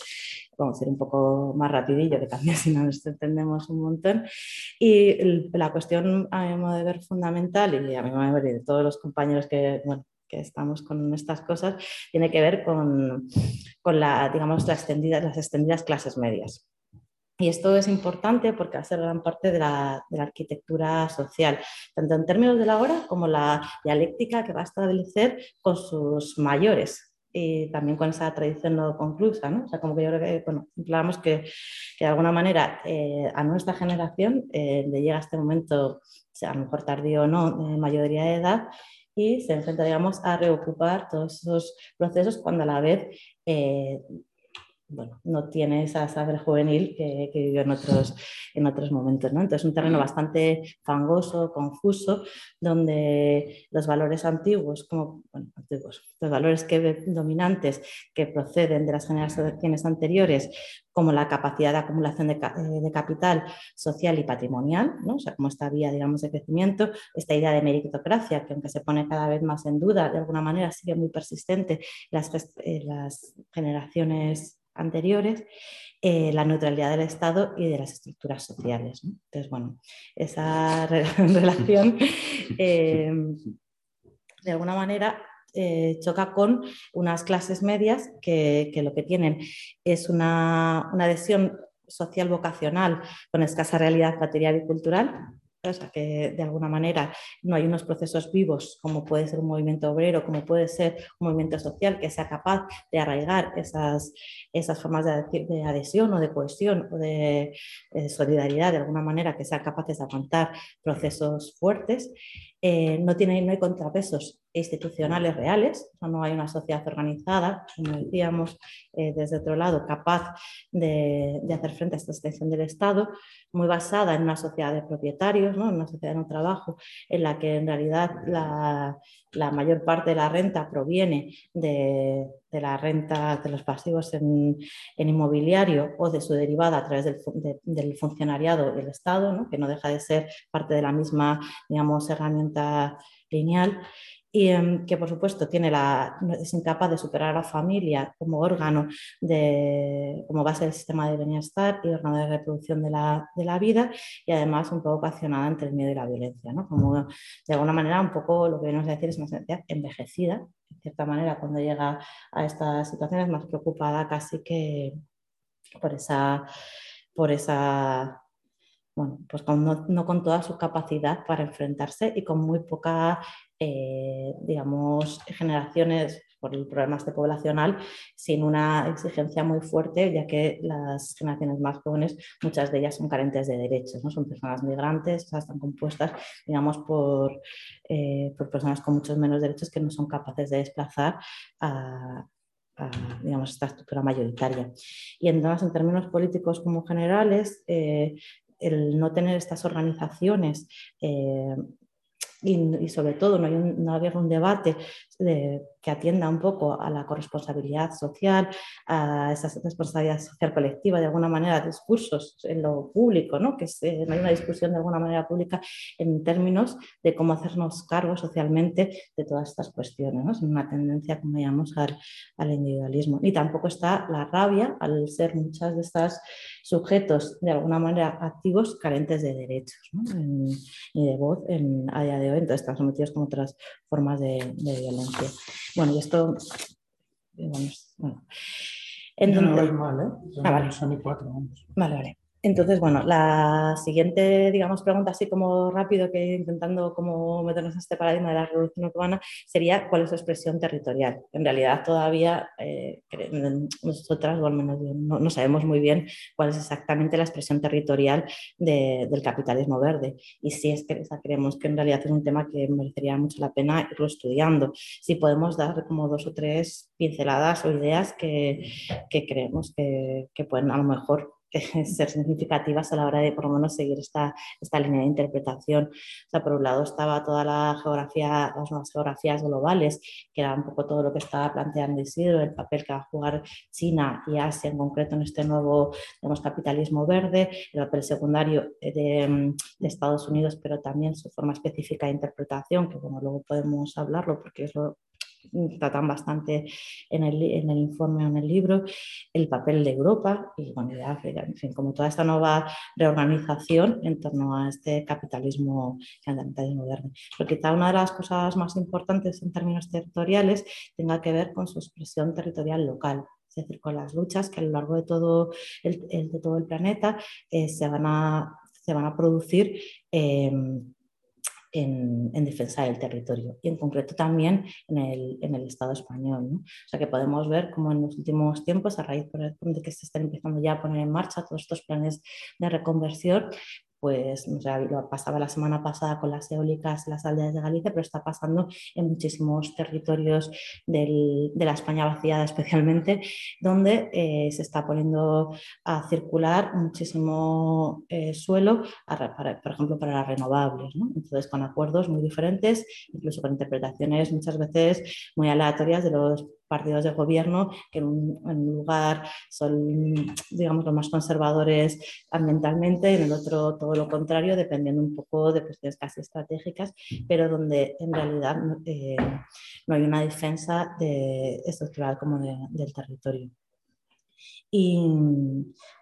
vamos a ir un poco más rapidillo, que también (laughs) si no nos entendemos un montón. Y la cuestión, a mi modo de ver, fundamental, y a mi modo de ver de todos los compañeros que, bueno, que estamos con estas cosas, tiene que ver con, con la, digamos, las extendidas, las extendidas clases medias. Y esto es importante porque ser gran parte de la, de la, arquitectura social, tanto en términos de la hora como la dialéctica que va a establecer con sus mayores, y también con esa tradición no conclusa, ¿no? O sea, como que yo creo que, bueno, que, que de alguna manera eh, a nuestra generación eh, le llega este momento, sea, a lo mejor tardío o no, de mayoría de edad, y se enfrenta, a reocupar todos esos procesos cuando a la vez eh, bueno, no tiene esa saber juvenil que, que vivió en otros, en otros momentos. ¿no? Entonces, un terreno bastante fangoso, confuso, donde los valores antiguos, como antiguos, los valores que, dominantes que proceden de las generaciones anteriores, como la capacidad de acumulación de, eh, de capital social y patrimonial, ¿no? o sea, como esta vía digamos, de crecimiento, esta idea de meritocracia, que aunque se pone cada vez más en duda, de alguna manera sigue muy persistente las, eh, las generaciones anteriores, eh, la neutralidad del Estado y de las estructuras sociales. Entonces, bueno, esa (laughs) relación (laughs) eh, de alguna manera eh, choca con unas clases medias que, lo que tienen es una, una adhesión social vocacional con escasa realidad material y cultural, o sea, que de alguna manera no hay unos procesos vivos como puede ser un movimiento obrero, como puede ser un movimiento social que sea capaz de arraigar esas, esas formas de, adhesión o de cohesión o de, solidaridad de alguna manera, que sean capaces de aguantar procesos fuertes. Eh, no, tiene, no hay contrapesos institucionales reales, no hay una sociedad organizada, como decíamos, eh, desde otro lado, capaz de, hacer frente a esta extensión del Estado, muy basada en una sociedad de propietarios, ¿no? en una sociedad de un trabajo, en la que en realidad la, mayor parte de la renta proviene de, la renta de los pasivos en, inmobiliario o de su derivada a través del, funcionariado del Estado, que no deja de ser parte de la misma digamos, herramienta lineal y em, que por supuesto tiene la, es incapaz de superar a la familia como órgano, de, como base del sistema de bienestar y órgano de reproducción de la, de la vida y además un poco ocasionada entre el miedo y la violencia. ¿no? Como de alguna manera un poco lo que venimos a decir es una sociedad envejecida, de cierta manera cuando llega a estas situaciones más preocupada casi que por esa, por esa bueno, pues no, no, con toda su capacidad para enfrentarse y con muy poca, eh, digamos, generaciones, por el problema este poblacional sin una exigencia muy fuerte, ya que las generaciones más jóvenes, muchas de ellas son carentes de derechos, ¿no? son personas migrantes, están compuestas, digamos, por, eh, por personas con muchos menos derechos que no son capaces de desplazar a, digamos, esta estructura mayoritaria. Y entonces, en términos políticos como generales, eh, el no tener estas organizaciones eh, y, sobre todo no, no haber un debate que atienda un poco a la corresponsabilidad social, a esa responsabilidad social colectiva, de alguna manera, discursos en lo público, ¿no? que no hay una discusión de alguna manera pública en términos de cómo hacernos cargo socialmente de todas estas cuestiones, ¿no? es una tendencia, como llamamos, al, al individualismo. Y tampoco está la rabia al ser muchas de estas sujetos de alguna manera activos carentes de derechos ¿no? y de voz en, a día de hoy, entonces están sometidos como otras formas de, violencia. Bueno, y esto, bueno, Entonces, no es mal, ¿eh? Son, ah, vale. son cuatro, vamos. Vale, vale. Entonces, bueno, la siguiente, digamos, pregunta, así como rápido, que intentando como meternos en este paradigma de la revolución urbana, sería cuál es su expresión territorial. En realidad todavía eh, nosotras, o al menos no, sabemos muy bien cuál es exactamente la expresión territorial del capitalismo verde. Y si es que creemos que en realidad es un tema que merecería mucho la pena irlo estudiando. Si podemos dar como dos o tres pinceladas o ideas que, creemos que, que pueden a lo mejor (laughs) ser significativas a la hora de por lo menos seguir esta, esta línea de interpretación. O sea, por un lado estaba toda la geografía, las nuevas geografías globales, que era un poco todo lo que estaba planteando Isidro, el papel que va a jugar China y Asia en concreto en este nuevo digamos, capitalismo verde, el papel secundario de, de Estados Unidos, pero también su forma específica de interpretación, que bueno, luego podemos hablarlo porque es lo tratan bastante en el, informe o en el libro, el papel de Europa y de África, en fin, como toda esta nueva reorganización en torno a este capitalismo, capitalismo. Pero quizá una de las cosas más importantes en términos territoriales tenga que ver con su expresión territorial local, es decir, con las luchas que a lo largo de todo el, de todo el planeta eh, se, van a, se van a producir. Eh, en, defensa del territorio y en concreto también en el, en el Estado español. O sea que podemos ver cómo en los últimos tiempos, a raíz de que se están empezando ya a poner en marcha todos estos planes de reconversión, pues lo pasaba la semana pasada con las eólicas las aldeas de Galicia, pero está pasando en muchísimos territorios de la España vaciada especialmente, donde eh, se está poniendo a circular muchísimo eh, suelo, por ejemplo, para las renovables. Entonces, con acuerdos muy diferentes, incluso con interpretaciones muchas veces muy aleatorias de los partidos de gobierno que en un, lugar son, digamos, los más conservadores ambientalmente, en el otro todo lo contrario, dependiendo un poco de cuestiones casi estratégicas, pero donde en realidad eh, no hay una defensa de, estructural como del territorio. Y,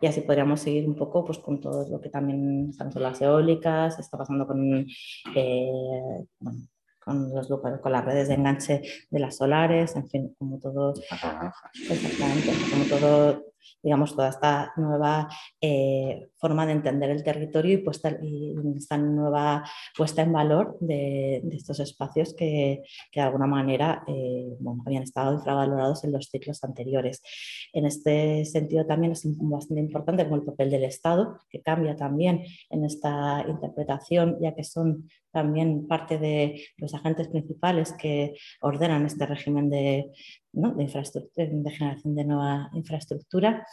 así podríamos seguir un poco pues, con todo lo que también están las eólicas, está pasando con eh, con, los, con las redes de enganche de las solares, en fin, como todo, exactamente, como todo digamos, toda esta nueva eh, forma de entender el territorio y, puesta, y esta nueva puesta en valor de, estos espacios que, que, de alguna manera eh, bueno, habían estado infravalorados en los ciclos anteriores. En este sentido también es bastante importante como el papel del Estado, que cambia también en esta interpretación, ya que son también parte de los agentes principales que ordenan este régimen de, de, generación de nueva infraestructura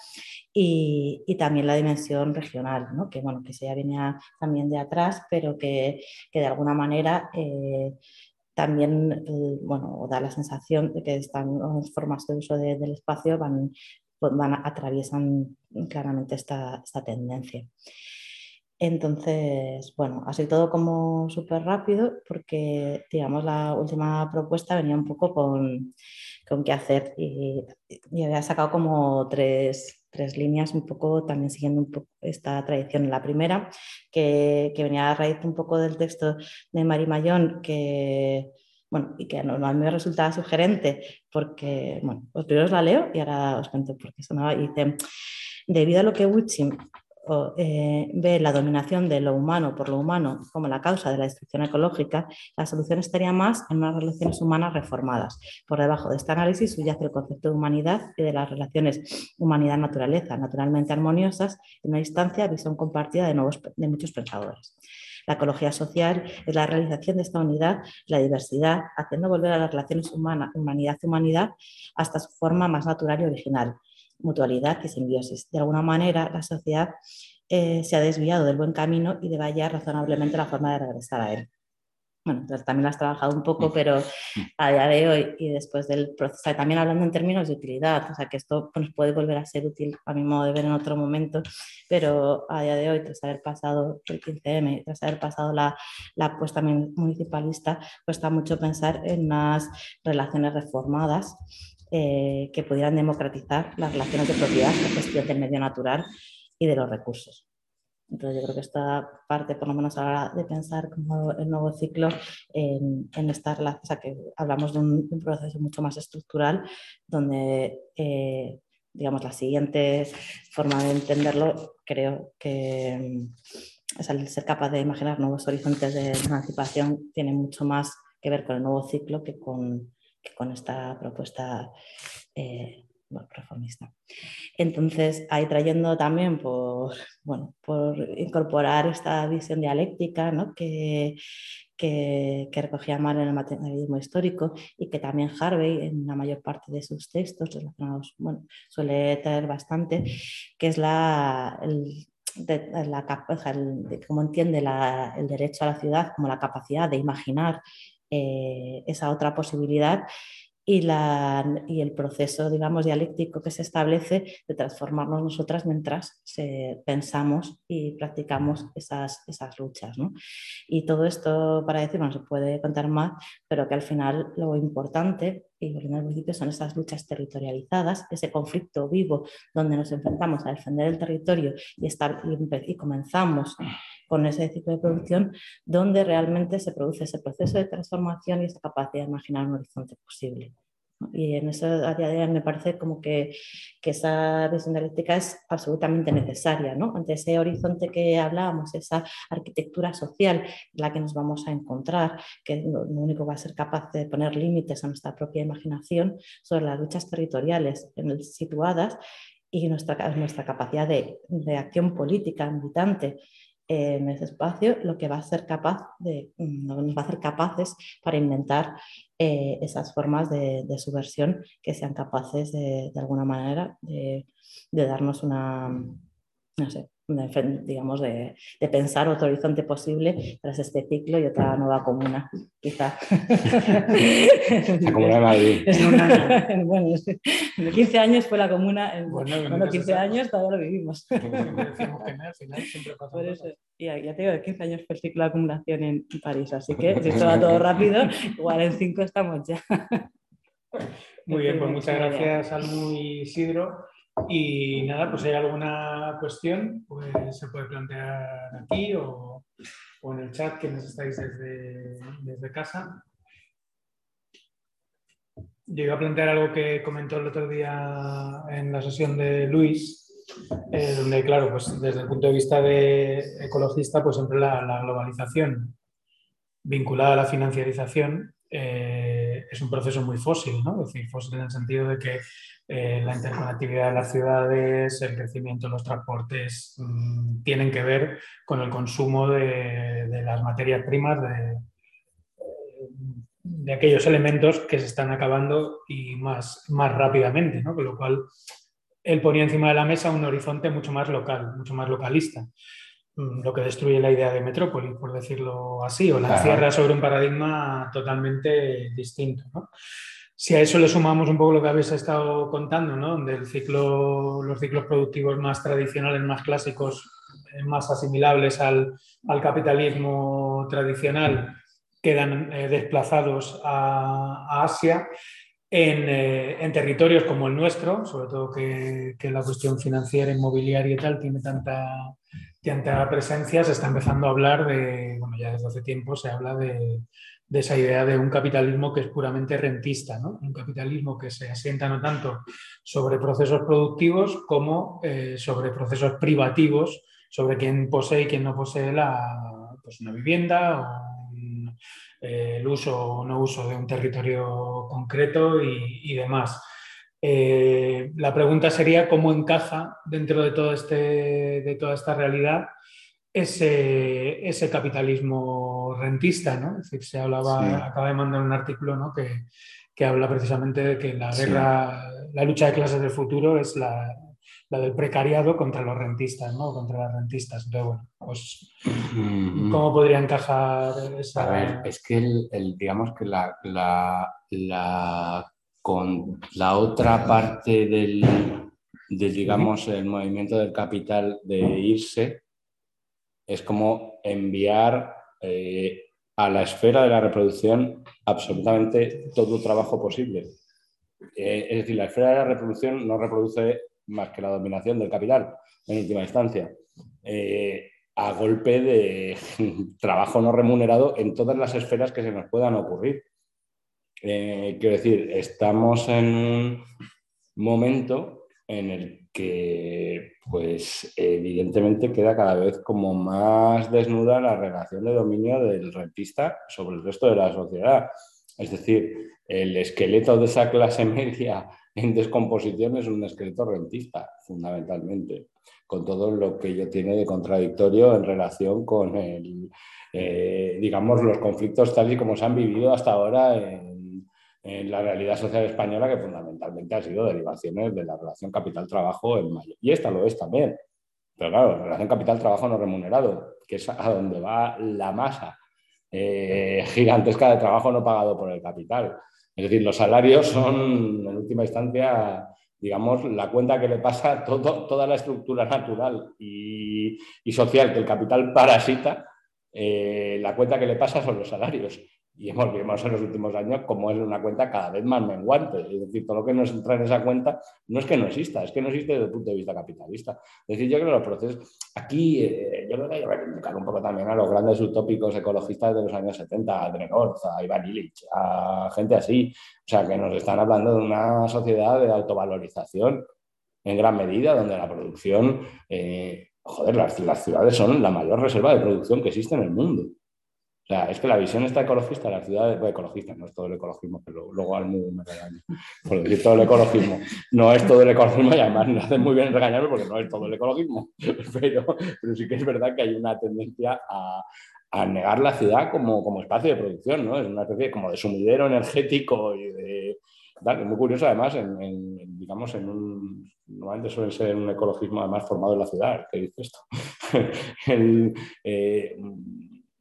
y, también la dimensión regional, que, bueno, que se ya venía también de atrás, pero que, de alguna manera eh, también eh, bueno, da la sensación de que estas formas de uso del espacio van, van, atraviesan claramente esta, esta tendencia. Entonces, bueno, así todo como súper rápido porque, digamos, la última propuesta venía un poco con, con qué hacer y, había sacado como tres, tres, líneas un poco también siguiendo un poco esta tradición. La primera, que, venía a raíz un poco del texto de Mari Mayón, que, bueno, y que a mí me resultaba sugerente porque, bueno, pues primero os la leo y ahora os cuento por qué sonaba. Y dice, debido a lo que Wichim eh, ve la dominación de lo humano por lo humano como la causa de la destrucción ecológica, la solución estaría más en unas relaciones humanas reformadas. Por debajo de este análisis subyace el concepto de humanidad y de las relaciones humanidad-naturaleza, naturalmente armoniosas, en una instancia visión compartida de, nuevos, de muchos pensadores. La ecología social es la realización de esta unidad, la diversidad, haciendo volver a las relaciones humanidad-humanidad hasta su forma más natural y original, mutualidad y simbiosis. De alguna manera, la sociedad eh, se ha desviado del buen camino y debe hallar razonablemente la forma de regresar a él. Bueno, entonces también lo has trabajado un poco, pero a día de hoy y después del proceso, también hablando en términos de utilidad, o sea que esto pues, puede volver a ser útil a mi modo de ver en otro momento, pero a día de hoy, tras haber pasado el 15M, tras haber pasado la, la apuesta municipalista, cuesta mucho pensar en unas relaciones reformadas eh, que pudieran democratizar las relaciones de propiedad, la gestión del medio natural y de los recursos. Entonces yo creo que esta parte, por lo menos a la hora de pensar como el nuevo ciclo en, en esta relación, o sea, que hablamos de un, proceso mucho más estructural, donde, eh, digamos, la siguiente forma de entenderlo, creo que es el ser capaz de imaginar nuevos horizontes de emancipación tiene mucho más que ver con el nuevo ciclo que con, con esta propuesta eh, reformista. Entonces, ahí trayendo también por, bueno, por incorporar esta visión dialéctica ¿no? que, que, que, recogía Mar en el materialismo histórico y que también Harvey en la mayor parte de sus textos relacionados, suele tener bastante, que es la, el, entiende la, el derecho a la ciudad como la capacidad de imaginar eh, esa otra posibilidad y, la, y, el proceso, digamos, dialéctico que se establece de transformarnos nosotras mientras pensamos y practicamos esas, esas luchas. ¿no? Y todo esto, para decir, bueno, se puede contar más, pero que al final lo importante, y volviendo al principio, son esas luchas territorializadas, ese conflicto vivo donde nos enfrentamos a defender el territorio y, estar, y, y comenzamos con ese ciclo de producción, donde realmente se produce ese proceso de transformación y esa capacidad de imaginar un horizonte posible. Y en eso a día de hoy me parece como que, que esa visión dialéctica es absolutamente necesaria, ¿no? Ante ese horizonte que hablábamos, esa arquitectura social en la que nos vamos a encontrar, que lo, único va a ser capaz de poner límites a nuestra propia imaginación sobre las luchas territoriales situadas y nuestra, nuestra capacidad de, de acción política militante en ese espacio lo que va a ser capaz de, nos va a hacer capaces para inventar eh, esas formas de, de, subversión que sean capaces de, de alguna manera de, de darnos una, no sé, digamos, de, de, pensar otro horizonte posible tras este ciclo y otra nueva comuna, quizá. La comuna de Madrid. (laughs) Una, bueno, en 15 años fue la comuna, en bueno, bueno 15 años todavía lo vivimos. Por eso, y ya, ya te digo, de 15 años fue el ciclo de acumulación en París, así que si (laughs) esto va todo rápido, igual en 5 estamos ya. Muy bien, pues muchas gracias Almu y Isidro. Y nada, pues si hay alguna cuestión, pues se puede plantear aquí o, en el chat que nos estáis desde, desde, casa. Yo iba a plantear algo que comentó el otro día en la sesión de Luis, eh, donde, claro, pues desde el punto de vista de ecologista, pues siempre la, la globalización vinculada a la financiarización eh, es un proceso muy fósil, ¿no? Es decir, fósil en el sentido de que eh, la interconectividad de las ciudades, el crecimiento de los transportes mmm, tienen que ver con el consumo de, de las materias primas, de, de, aquellos elementos que se están acabando y más, más rápidamente, ¿no? con lo cual él ponía encima de la mesa un horizonte mucho más local, mucho más localista mm, lo que destruye la idea de metrópoli, por decirlo así, o la encierra sobre un paradigma totalmente distinto. ¿no? Si a eso le sumamos un poco lo que habéis estado contando, ¿no? donde el ciclo, los ciclos productivos más tradicionales, más clásicos, eh, más asimilables al, al capitalismo tradicional, quedan eh, desplazados a, a Asia, en, eh, en, territorios como el nuestro, sobre todo que, que, la cuestión financiera, inmobiliaria y tal tiene tanta, tanta presencia, se está empezando a hablar de, bueno, ya desde hace tiempo se habla de, de esa idea de un capitalismo que es puramente rentista, ¿no? un capitalismo que se asienta no tanto sobre procesos productivos como eh, sobre procesos privativos sobre quién posee y quién no posee la, pues una vivienda o eh, el uso o no uso de un territorio concreto y, demás. Eh, la pregunta sería cómo encaja dentro de, todo este, de toda esta realidad ese, ese capitalismo rentista, ¿no? Es decir, se hablaba, acaba de mandar un artículo ¿no? que, que habla precisamente de que la guerra, la lucha de clases del futuro es la, la, del precariado contra los rentistas, ¿no? Contra las rentistas. Entonces, bueno, pues, mm-hmm. ¿cómo podría encajar esa...? A ver, es que el, digamos que la, la, la, con la otra parte del, digamos, el movimiento del capital de irse es como enviar eh, a la esfera de la reproducción absolutamente todo trabajo posible. Eh, es decir, la esfera de la reproducción no reproduce más que la dominación del capital, en última instancia, eh, a golpe de (laughs) trabajo no remunerado en todas las esferas que se nos puedan ocurrir. Eh, quiero decir, estamos en un momento en el que pues evidentemente queda cada vez como más desnuda la relación de dominio del rentista sobre el resto de la sociedad. Es decir, el esqueleto de esa clase (laughs) media en descomposición es un esqueleto rentista, fundamentalmente, con todo lo que ello tiene de contradictorio en relación con el, eh, digamos, los conflictos tal y como se han vivido hasta ahora en en la realidad social española que fundamentalmente ha sido derivaciones de la relación capital-trabajo en mayo. Y esta lo es también. Pero claro, la relación capital-trabajo no remunerado, que es a donde va la masa eh, gigantesca de trabajo no pagado por el capital. Es decir, los salarios son, en última instancia, digamos, la cuenta que le pasa todo, toda la estructura natural y, social que el capital parasita, eh, la cuenta que le pasa son los salarios y hemos visto en los últimos años cómo es una cuenta cada vez más menguante. Es decir, todo lo que nos entra en esa cuenta no es que no exista, es que no existe desde el punto de vista capitalista. Es decir, yo creo que los procesos, aquí eh, yo creo que hay que reivindicar un poco también a los grandes utópicos ecologistas de los años 70, a Drenort, a Iván Illich, a gente así, o sea, que nos están hablando de una sociedad de autovalorización en gran medida, donde la producción, eh, joder, las, las ciudades son la mayor reserva de producción que existe en el mundo. O sea, es que la visión está ecologista, la ciudad es ecologista, no es todo el ecologismo, pero luego al mundo me regaña por decir todo el ecologismo. No es todo el ecologismo y además me hace muy bien regañarme porque no es todo el ecologismo, (laughs) pero, sí que es verdad que hay una tendencia a, negar la ciudad como, como, espacio de producción, ¿no? Es una especie como de sumidero energético y de... Muy curioso además, en, digamos, en un... Normalmente suele ser un ecologismo además formado en la ciudad, que dice esto. (laughs) eh,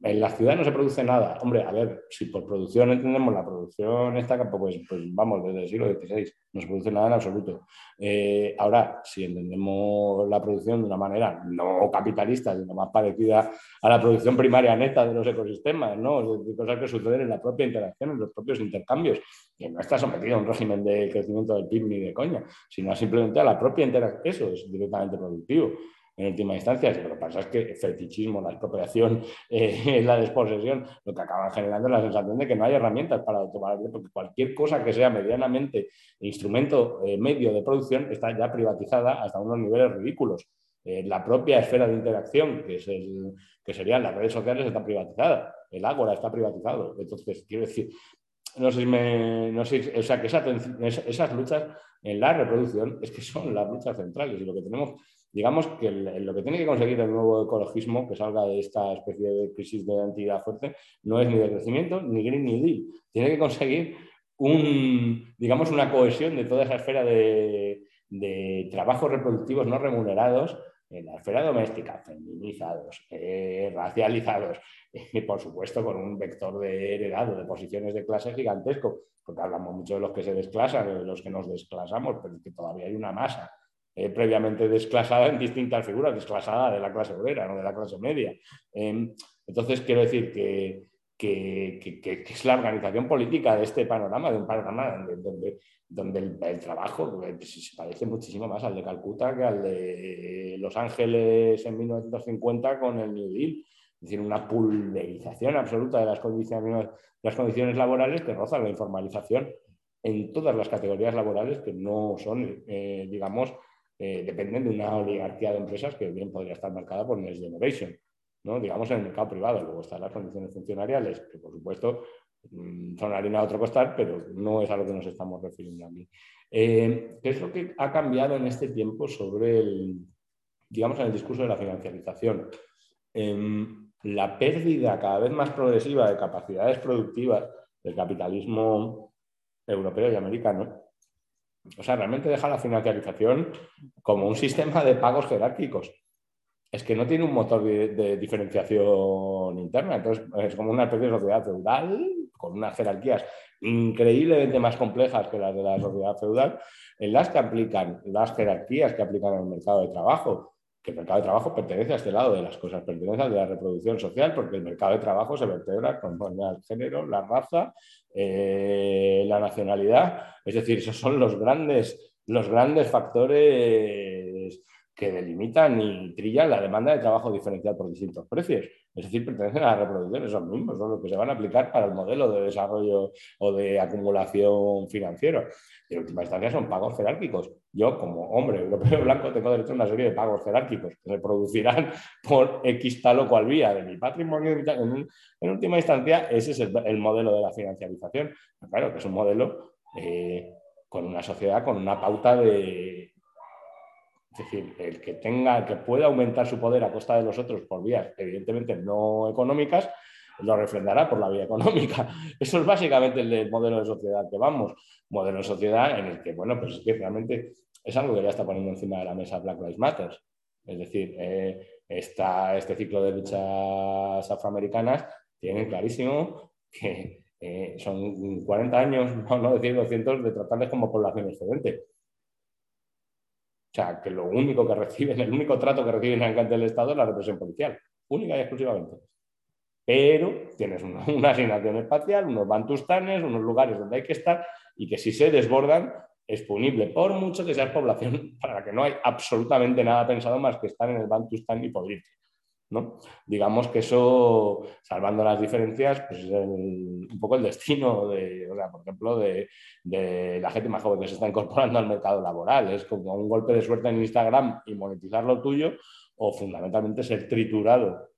en la ciudad no se produce nada. Hombre, a ver, si por producción entendemos la producción esta, pues, pues vamos, desde el siglo XVI, no se produce nada en absoluto. Eh, ahora, si entendemos la producción de una manera no capitalista, sino más parecida a la producción primaria neta de los ecosistemas, ¿no? De cosas que suceden en la propia interacción, en los propios intercambios, que no está sometido a un régimen de crecimiento del PIB ni de coña, sino simplemente a la propia interacción. Eso es directamente productivo en última instancia. Lo que pasa es que el fetichismo, la expropiación, (laughs) eh, la desposesión, lo que acaba generando es la sensación de que no hay herramientas para autovalorarlo, porque cualquier cosa que sea medianamente instrumento eh, medio de producción está ya privatizada hasta unos niveles ridículos. Eh, la propia esfera de interacción, que, es el, que serían las redes sociales, está privatizada. El ágora está privatizado. Entonces, quiero decir, no sé si me. No sé, o sea, que esas luchas en la reproducción es que son las luchas centrales y lo que tenemos digamos que lo que tiene que conseguir el nuevo ecologismo que salga de esta especie de crisis de identidad fuerte no es ni de crecimiento ni green ni deal. Tiene que conseguir un, digamos, una cohesión de toda esa esfera de, trabajos reproductivos no remunerados en la esfera doméstica, feminizados, eh, racializados, (laughs) y por supuesto con un vector de heredado de posiciones de clase gigantesco, porque hablamos mucho de los que se desclasan, de los que nos desclasamos, pero que todavía hay una masa eh, previamente desclasada en distintas figuras, desclasada de la clase obrera, no de la clase media. Em, entonces, quiero decir que, que, es la organización política de este panorama, de un panorama donde, donde, el, trabajo pues, se parece muchísimo más al de Calcuta que al de Los Ángeles en 1950 con el New Deal. Es decir, una pulverización absoluta de las condiciones, las condiciones laborales que roza la informalización en todas las categorías laborales que no son, eh, digamos, eh, dependen de una oligarquía de empresas que bien podría estar marcada por Next Generation, digamos en el mercado privado. Luego están las condiciones funcionariales, que por supuesto mm, son harina a otro costar, pero no es a lo que nos estamos refiriendo aquí. Eh, ¿Qué es lo que ha cambiado en este tiempo sobre el, digamos, en el discurso de la financiarización? Em, la pérdida cada vez más progresiva de capacidades productivas del capitalismo europeo y americano. O sea, realmente deja la financiarización como un sistema de pagos jerárquicos. Es que no tiene un motor de, diferenciación interna. Entonces, es como una especie de sociedad feudal con unas jerarquías increíblemente más complejas que las de la sociedad feudal, en las que aplican las jerarquías que aplican en el mercado de trabajo, que el mercado de trabajo pertenece a este lado de las cosas, pertenece a la reproducción social, porque el mercado de trabajo se vertebra con el género, la raza, eh, la nacionalidad, es decir, esos son los grandes, los grandes factores que delimitan y trillan la demanda de trabajo diferencial por distintos precios. Es decir, pertenecen a la reproducción, esos mismos son los que se van a aplicar para el modelo de desarrollo o de acumulación financiero. Y en última instancia son pagos jerárquicos. Yo, como hombre europeo blanco, tengo derecho a una serie de pagos jerárquicos que se producirán (laughs) por X tal o cual vía de mi patrimonio. En, última instancia, ese es el, modelo de la financiarización. Claro, que es un modelo eh, con una sociedad, con una pauta de, es decir, el que tenga, que pueda aumentar su poder a costa de los otros por vías evidentemente no económicas, lo refrendará por la vía económica. (laughs) Eso es básicamente el, modelo de sociedad que vamos. Modelo de sociedad en el que, bueno, pues es que realmente es algo que ya está poniendo encima de la mesa Black Lives Matter. Es decir, eh, este ciclo de luchas afroamericanas tiene clarísimo que eh, son 40 años, (laughs) no, no decir 200, de tratarles como población excedente. O sea, que lo único que reciben, el único trato que reciben en el Estado es la represión policial, única y exclusivamente. Pero tienes (laughs) una, asignación espacial, unos bantustanes, unos lugares donde hay que estar y que si se desbordan es punible, por mucho que sea población (laughs) para la que no hay absolutamente nada pensado más que estar en el bantustán y podrirse. Digamos que eso, salvando las diferencias, pues es un poco el destino de, por ejemplo, de, la gente más joven que se está incorporando al mercado laboral. Es como un golpe de suerte en Instagram y monetizar lo tuyo, o fundamentalmente ser triturado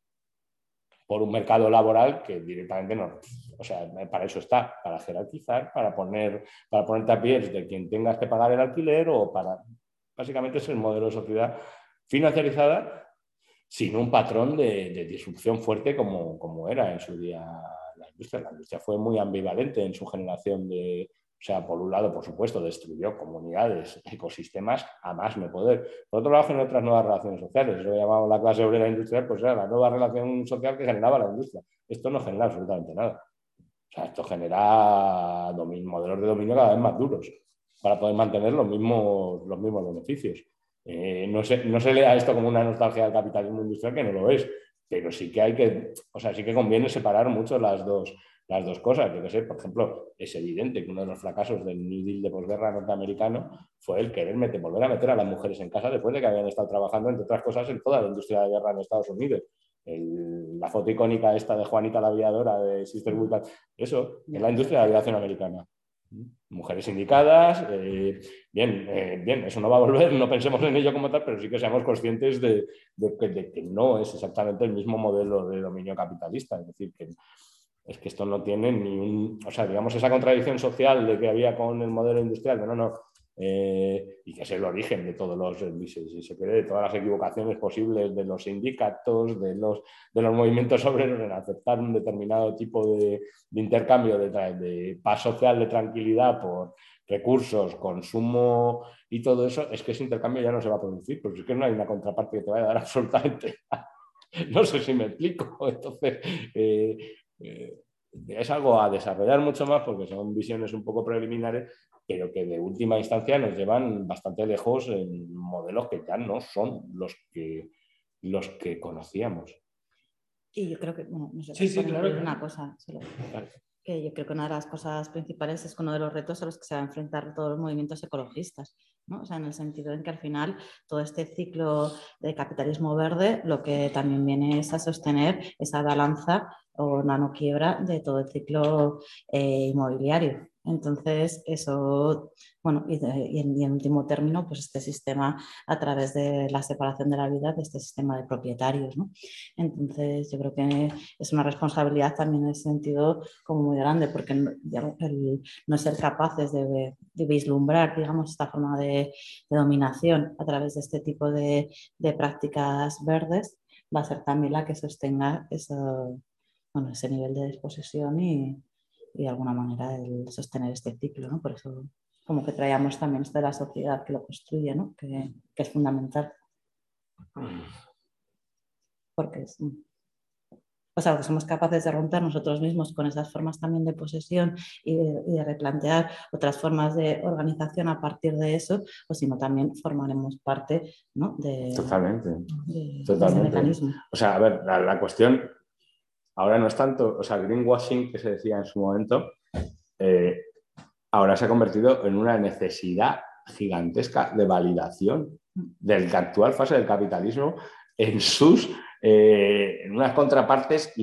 por un mercado laboral que directamente no, o sea, para eso está, para jerarquizar, para poner, para ponerte a pies de quien tengas que pagar el alquiler o para, básicamente es el modelo de sociedad financiarizada sin un patrón de, disrupción fuerte como, como, era en su día la industria. La industria fue muy ambivalente en su generación de, sea, por un lado, por supuesto, destruyó comunidades, ecosistemas a más no poder. Por otro lado, generó otras nuevas relaciones sociales. Eso llamamos la clase obrera industrial, pues era la nueva relación social que generaba la industria. Esto no genera absolutamente nada. O sea, esto genera modelos de dominio cada vez más duros para poder mantener los mismos, los mismos beneficios. Eh, no, se, no se lea esto como una nostalgia del capitalismo industrial, que no lo es, pero sí que hay que, o sea, sí que conviene separar mucho las dos, las dos cosas. Yo que sé, por ejemplo, es evidente que uno de los fracasos del New Deal de posguerra norteamericano fue el querer meter, volver a meter a las mujeres en casa después de que habían estado trabajando, entre otras cosas, en toda la industria de guerra en Estados Unidos. la foto icónica esta de Juanita la aviadora de Sister Wicked, eso, en la industria de la aviación americana mujeres indicadas. Eh, bien, eh, bien, eso no va a volver, no pensemos en ello como tal, pero sí que seamos conscientes de, que no es exactamente el mismo modelo de dominio capitalista. Es decir, que es que esto no tiene ni un, o sea, digamos, esa contradicción social de que había con el modelo industrial, no, no, eh, y que es el origen de todos los, si se quiere, de todas las equivocaciones posibles de los sindicatos, de los, de los movimientos obreros en aceptar un determinado tipo de, intercambio de, de, paz social, de tranquilidad por recursos, consumo y todo eso, es que ese intercambio ya no se va a producir, porque es que no hay una contraparte que te vaya a dar (laughs) absolutamente No sé si me explico. Entonces, eh, eh, es algo a desarrollar mucho más porque son visiones un poco preliminares, pero que de última instancia nos llevan bastante lejos en modelos que ya no son los que, los que conocíamos. Y yo creo que, bueno, no sé, sí, sí, claro. una cosa, que yo creo que una de las cosas principales es que uno de los retos a los que se va a enfrentar todos los movimientos ecologistas, ¿no? O sea, en el sentido en que al final todo este ciclo de capitalismo verde lo que también viene es a sostener esa balanza o nanoquiebra de todo el ciclo eh, inmobiliario. Entonces, eso, bueno, y, en, último término, pues este sistema a través de la separación de la vida de este sistema de propietarios. ¿no? Entonces, yo creo que es una responsabilidad también en ese sentido como muy grande, porque el, no ser capaces de, vislumbrar, digamos, esta forma de, dominación a través de este tipo de, prácticas verdes va a ser también la que sostenga eso, bueno, ese nivel de disposición y, y de alguna manera el sostener este ciclo, ¿no? Por eso como que traíamos también esto de la sociedad que lo construye, ¿no? Que, que es fundamental. Porque es, o sea, que somos capaces de romper nosotros mismos con esas formas también de posesión y de, replantear otras formas de organización a partir de eso, o si no, también formaremos parte ¿no? de, Totalmente. De, Totalmente. mecanismo. O sea, a ver, la, la, cuestión Ahora no es tanto, o sea, greenwashing que se decía en su momento, eh, ahora se ha convertido en una necesidad gigantesca de validación de la actual fase del capitalismo en sus eh, en unas contrapartes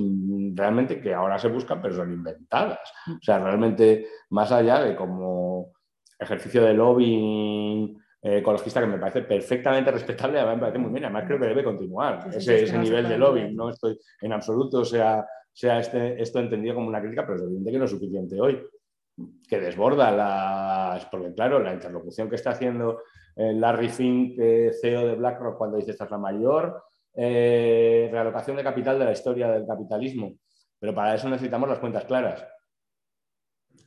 realmente que ahora se buscan pero son inventadas. O sea, realmente más allá de como ejercicio de lobbying ecologista que me parece perfectamente respetable, además me parece muy bien, además creo que debe continuar ese, nivel de lobbying, no estoy en absoluto, sea, sea este, esto entendido como una crítica, pero es evidente que no es suficiente hoy, que desborda las, porque claro, la interlocución que está haciendo eh, Larry Fink, CEO de BlackRock, cuando dice esta es la mayor eh, realocación de capital de la historia del capitalismo, pero para eso necesitamos las cuentas claras.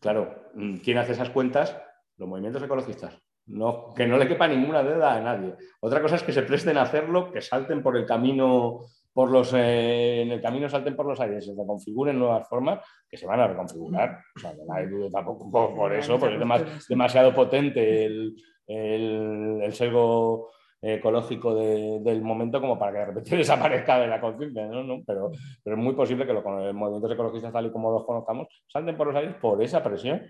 Claro, ¿quién hace esas cuentas? Los movimientos ecologistas. No, que no le quepa ninguna deuda a nadie. Otra cosa es que se presten a hacerlo, que salten por el camino, por los, eh, en el camino salten por los aires, se reconfiguren nuevas formas, que se van a reconfigurar. O sea, no hay duda tampoco por, eso, porque es demasiado potente el, el, el selgo ecológico del momento como para que de repente (laughs) desaparezca de la conciencia, ¿no? Pero, pero es muy posible que los movimientos ecologistas tal y como los conozcamos salten por los aires por esa presión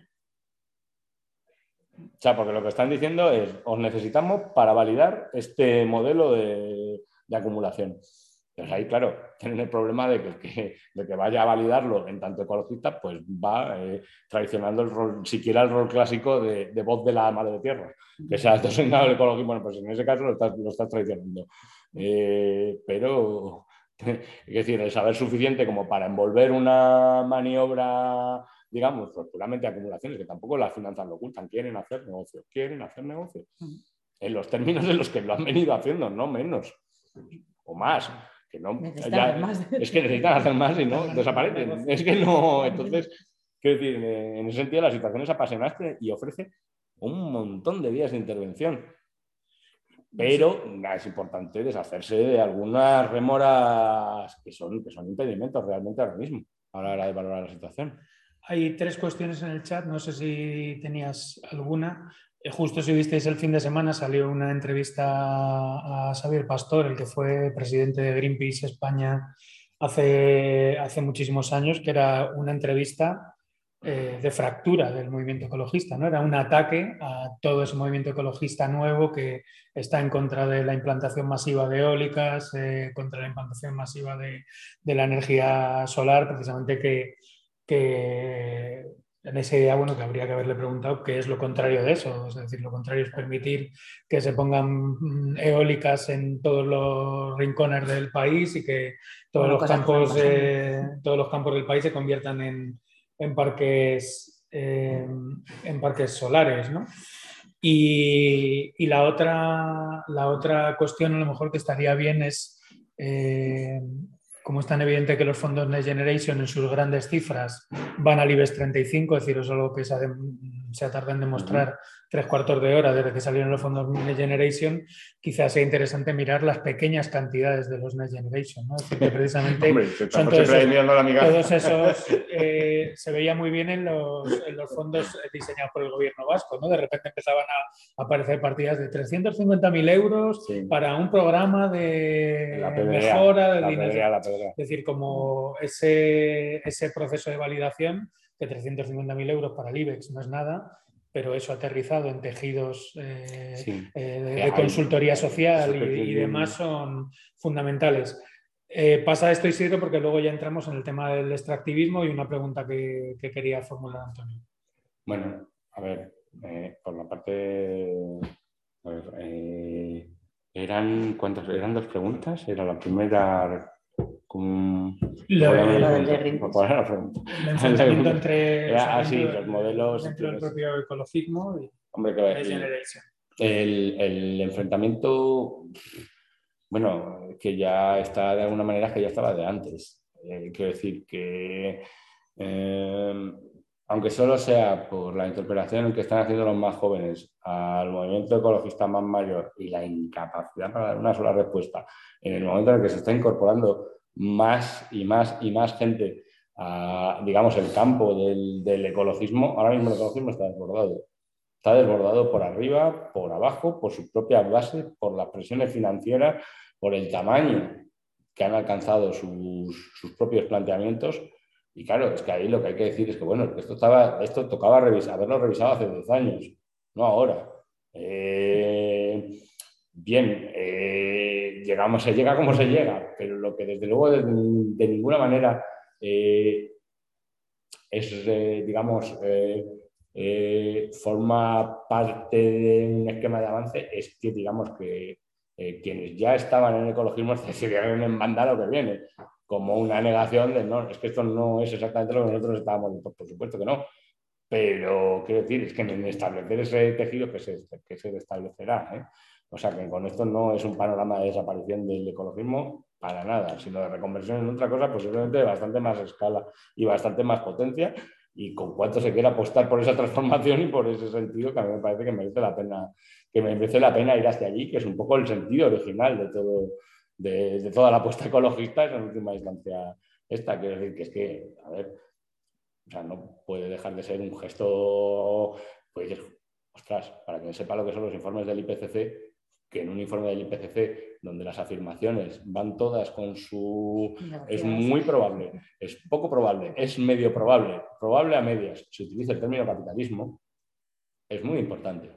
o sea, porque lo que están diciendo es, os necesitamos para validar este modelo de, acumulación. Pues ahí, claro, (laughs) tienen el problema de que, de que vaya a validarlo en tanto ecologista, pues va eh, traicionando el rol, siquiera el rol clásico de, voz de la madre tierra, que sea señalado el ecologismo. Bueno, pues en ese caso lo estás, lo estás traicionando. Eh, pero, (laughs) es decir, el saber suficiente como para envolver una maniobra digamos, pues puramente acumulaciones, que tampoco las finanzas lo ocultan, quieren hacer negocios, quieren hacer negocios. En los términos en los que lo han venido haciendo, no menos, o más. Que no, Es que necesitan hacer más y no desaparecen. Es que no, entonces, quiero decir, en ese sentido la situación es apasionante y ofrece un montón de vías de intervención. Pero es importante deshacerse de algunas remoras que son, que son impedimentos realmente ahora mismo, a la hora de valorar la situación. Hay tres cuestiones en el chat, no sé si tenías alguna. Eh, justo si visteis el fin de semana salió una entrevista a Xavier Pastor, el que fue presidente de Greenpeace España hace, hace muchísimos años, que era una entrevista eh, de fractura del movimiento ecologista, ¿no? Era un ataque a todo ese movimiento ecologista nuevo que está en contra de la implantación masiva de eólicas, eh, contra la implantación masiva de, de la energía solar, precisamente que que en esa idea, bueno, que habría que haberle preguntado qué es lo contrario de eso. Es decir, lo contrario es permitir que se pongan mm, eólicas en todos los rincones del país y que todos, los campos, todos los campos del país se conviertan en, en parques, en parques solares, ¿no? Y, y, la, otra, la otra cuestión a lo mejor que estaría bien es eh, como es tan evidente que los fondos Next Generation en sus grandes cifras van al IBEX 35, es decir, es algo que se se tardado en demostrar tres cuartos de hora desde que salieron los fondos Next Generation, quizás sea interesante mirar las pequeñas cantidades de los Next Generation. ¿no? Es decir, que precisamente son todos esos, eh, se veía muy bien en los, en los, fondos diseñados por el gobierno vasco. ¿no? De repente empezaban a aparecer partidas de 350.000 euros para un programa de mejora de dinero. Es decir, como ese, ese proceso de validación, que 350.000 euros para el IBEX no es nada, pero eso aterrizado en tejidos eh, eh, de, consultoría social y, demás son fundamentales. Eh, pasa esto, Isidro, porque luego ya entramos en el tema del extractivismo y una pregunta que, quería formular Antonio. Bueno, a ver, eh, por la parte. A ver, eh, eran cuántas eran dos preguntas. Era la primera. Con, La- entre así, los modelos. dentro del propio ecologismo y Hombre, que. El, el enfrentamiento, bueno, que ya está de alguna manera que ya estaba de antes. Eh, quiero decir que, eh, aunque solo sea por la interpretación que están haciendo los más jóvenes al movimiento ecologista más mayor y la incapacidad para dar una sola respuesta, en el momento en el que se está incorporando más y más y más gente a, digamos, el campo del, del ecologismo, ahora mismo el ecologismo está desbordado. Está desbordado por arriba, por abajo, por sus propias bases, por las presiones financieras, por el tamaño que han alcanzado sus, sus propios planteamientos. Y claro, es que ahí lo que hay que decir es que, bueno, esto, estaba, esto tocaba haberlo revisado hace 10 años, no ahora. Eh, bien, eh, llegamos, se llega como se llega, pero lo que desde luego de, ninguna manera eh, es, eh, digamos, eh, forma parte de un esquema de avance es que, digamos, que quienes ya estaban en ecologismo (laughs) se vieron en banda lo que viene, como una negación de no, es que esto no es exactamente lo que nosotros estábamos, por, por supuesto que no. Pero quiero decir, es que en establecer ese tejido que se, que se establecerá. O sea que con esto no es un panorama de desaparición del ecologismo para nada, sino de reconversión en otra cosa, posiblemente de bastante más escala y bastante más potencia, y con cuánto se quiera apostar por esa transformación y por ese sentido que a mí me parece que merece la pena, que merece la pena ir hacia allí, que es un poco el sentido original de todo, de, toda la apuesta ecologista, en última instancia esta. Quiero decir que es que, a ver, o sea, no puede dejar de ser un gesto, pues ostras, para quien sepa lo que son los informes del IPCC, que en un informe del IPCC donde las afirmaciones van todas con su... Es muy probable, es poco probable, es medio probable, probable a medias, se utiliza el término capitalismo, es muy importante.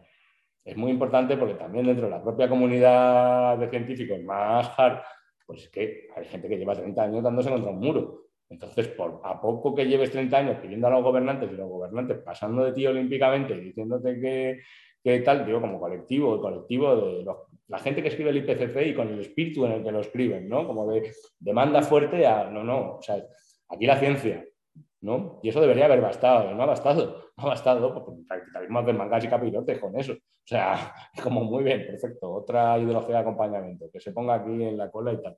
Es muy importante porque también dentro de la propia comunidad de científicos más hard, pues es que hay gente que lleva 30 años dándose contra un muro. Entonces, por a poco que lleves 30 años pidiendo a los gobernantes y los gobernantes pasando de ti olímpicamente y diciéndote que, que tal, digo, como colectivo, el colectivo de los- la gente que escribe el IPCC y con el espíritu en el que lo escriben, ¿no? Como de demanda fuerte a, no, no, o sea, aquí la ciencia, ¿no? Y eso debería haber bastado, no ha bastado, no ha bastado, porque el capitalismo hace mangas y capirotes con eso. O sea, (laughs) como muy bien, perfecto, otra ideología de acompañamiento, que se ponga aquí en la cola y tal.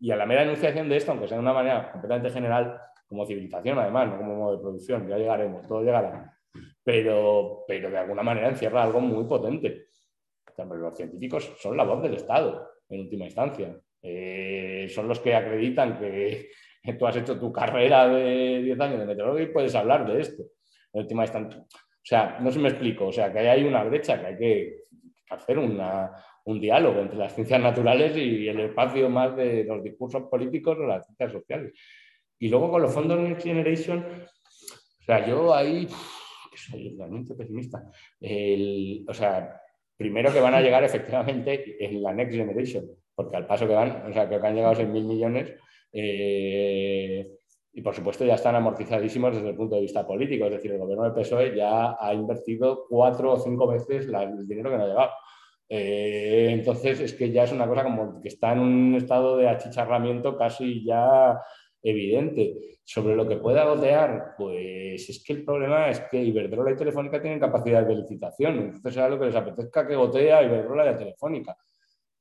Y a la mera enunciación de esto, aunque sea de una manera completamente general, como civilización además, no como modo de producción, ya llegaremos, todo llegará, pero, pero de alguna manera encierra algo muy potente. Los científicos son la voz del Estado, en última instancia. Eh, son los que acreditan que (laughs) tú has hecho tu carrera de 10 años de meteorología y puedes hablar de esto. En última instancia. O sea, no se me explico. O sea, que ahí hay una brecha, que hay que hacer una, un diálogo entre las ciencias naturales y el espacio más de los discursos políticos o las ciencias sociales. Y luego con los fondos Next Generation, o sea, yo ahí soy realmente pesimista. El- o sea, primero que van a llegar efectivamente en la Next Generation, porque al paso que van, o sea, creo que han llegado a 6.000 millones eh, y por supuesto ya están amortizadísimos desde el punto de vista político, es decir, el gobierno del PSOE ya ha invertido cuatro o cinco veces el dinero que no ha llegado. Eh, entonces es que ya es una cosa como que está en un estado de achicharramiento casi ya evidente. Sobre lo que pueda gotear, pues es que el problema es que Iberdrola y Telefónica tienen capacidad de licitación, entonces sea lo que les apetezca que gotea Iberdrola y a Telefónica.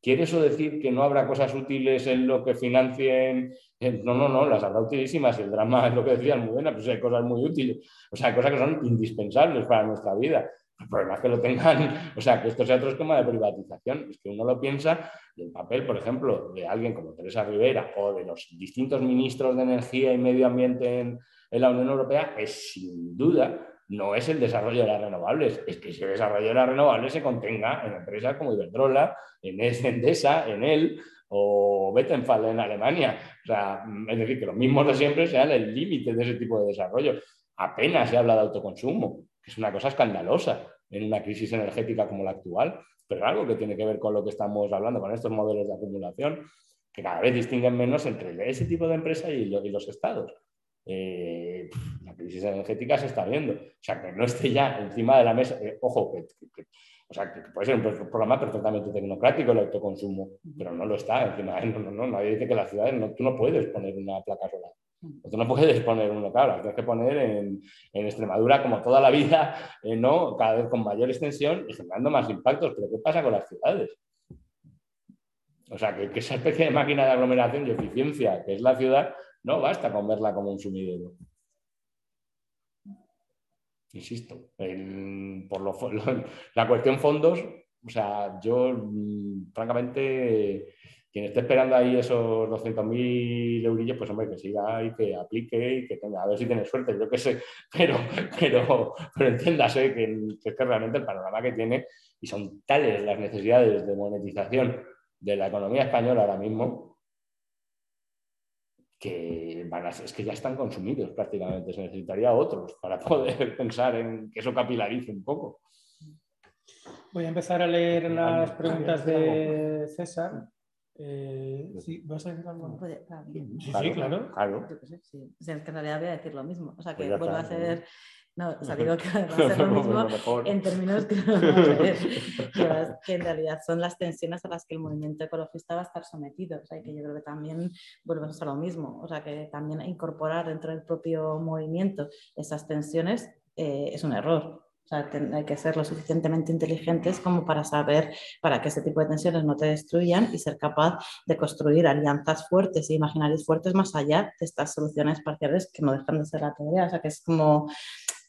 ¿Quiere eso decir que no habrá cosas útiles en lo que financien? Eh, No, no, no, las habrá utilísimas. El drama es lo que decía Almudena, pues hay cosas muy útiles, o sea, cosas que son indispensables para nuestra vida. El problema es que lo tengan, (laughs) o sea, que esto sea otro esquema de privatización. Es que uno lo piensa y el papel, por ejemplo, de alguien como Teresa Rivera o de los distintos ministros de Energía y Medio Ambiente en, la Unión Europea es sin duda no es el desarrollo de las renovables, es que ese desarrollo de las renovables se contenga en empresas como Iberdrola, en (laughs) Endesa, en él o Vattenfall en Alemania. O sea, es decir, que los mismos de siempre sean el límite de ese tipo de desarrollo. Apenas se habla de autoconsumo, que es una cosa escandalosa en una crisis energética como la actual, pero algo que tiene que ver con lo que estamos hablando, con estos modelos de acumulación, que cada vez distinguen menos entre ese tipo de empresa y, lo- y los estados. eh, la crisis energética se está viendo. O sea, que no esté ya encima de la mesa, eh, ojo, que, o sea, que puede ser un programa perfectamente tecnocrático el autoconsumo, pero no lo está encima. (laughs) No, no, no, nadie dice que las ciudades, no, tú no puedes poner una placa solar. Tú no puedes poner uno, claro, tienes que poner en, en, Extremadura como toda la vida, (laughs) eh, ¿no? cada vez con mayor extensión y generando más impactos. Pero ¿qué pasa con las ciudades? O sea, que, que esa especie de máquina de aglomeración y eficiencia que es la ciudad, no basta con verla como un sumidero insisto, por (laughs) lo, la cuestión fondos, o sea, yo mm, francamente, quien esté esperando ahí esos 200.000 eurillos, pues hombre, que siga y que aplique y que tenga, a ver si tiene suerte, yo qué sé, (laughs) pero, pero, pero entiéndase que, que es que realmente el panorama que tiene y son tales las necesidades de monetización de la economía española ahora mismo, que van a, es que ya están consumidos prácticamente, se necesitaría otros para poder (laughs) pensar en que eso capilarice un poco. Voy a empezar a leer las preguntas de César. Eh, ¿sí? ¿Vas a decir algo? Sí, sí, claro. claro. en realidad voy a decir lo mismo. O sea, que pues vuelva a ser no, o sea, digo que va a ser lo mismo en términos que, (laughs) que, en realidad son las tensiones a las que el movimiento ecologista va a estar sometido. O sea, que yo creo que también vuelve a lo mismo. O sea, que también incorporar dentro del propio movimiento esas tensiones eh, es un error. O sea, hay que ser lo suficientemente inteligentes como para saber para que ese tipo de tensiones no te destruyan y ser capaz de construir alianzas fuertes e imaginarios fuertes más allá de estas soluciones parciales que no dejan de ser la teoría. O sea, que es como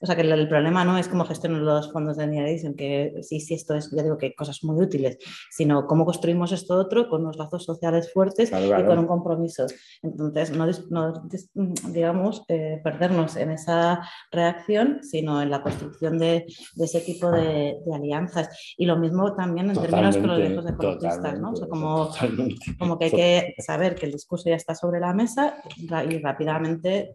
o sea, que el, problema no es cómo gestionar los fondos de en que sí, sí, esto es, ya digo que cosas muy útiles, sino cómo construimos esto otro con unos lazos sociales fuertes y con un compromiso. Entonces, no, digamos, eh, perdernos en esa reacción, sino en la construcción de, ese tipo de, alianzas. Y lo mismo también en términos con los ecologistas, ¿no? O sea, como, como que hay que saber que el discurso ya está sobre la mesa y rápidamente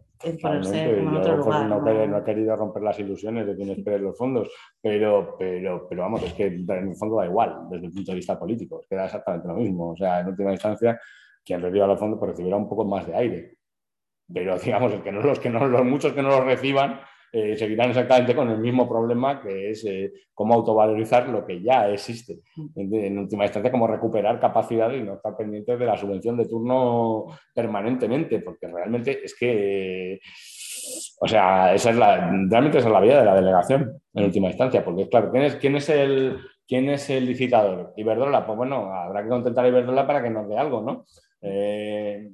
no, he querido romper las ilusiones de quienes espere los fondos, pero, pero, pero vamos, es que en el fondo da igual desde el punto de vista político, es que da exactamente lo mismo. O sea, en última instancia, quien reciba los fondos pues recibirá un poco más de aire. Pero digamos, el que no, los, que no, los muchos que no los reciban eh, seguirán exactamente con el mismo problema que es eh, cómo autovalorizar lo que ya existe. En, última instancia, cómo recuperar capacidad y no estar pendientes de la subvención de turno permanentemente, porque realmente es que, o sea, esa es la, realmente esa es la vida de la delegación en última instancia, porque claro, ¿quién es, quién es el... ¿Quién es el licitador? Iberdrola, pues bueno, habrá que contentar a Iberdrola para que nos dé algo, ¿no? Eh,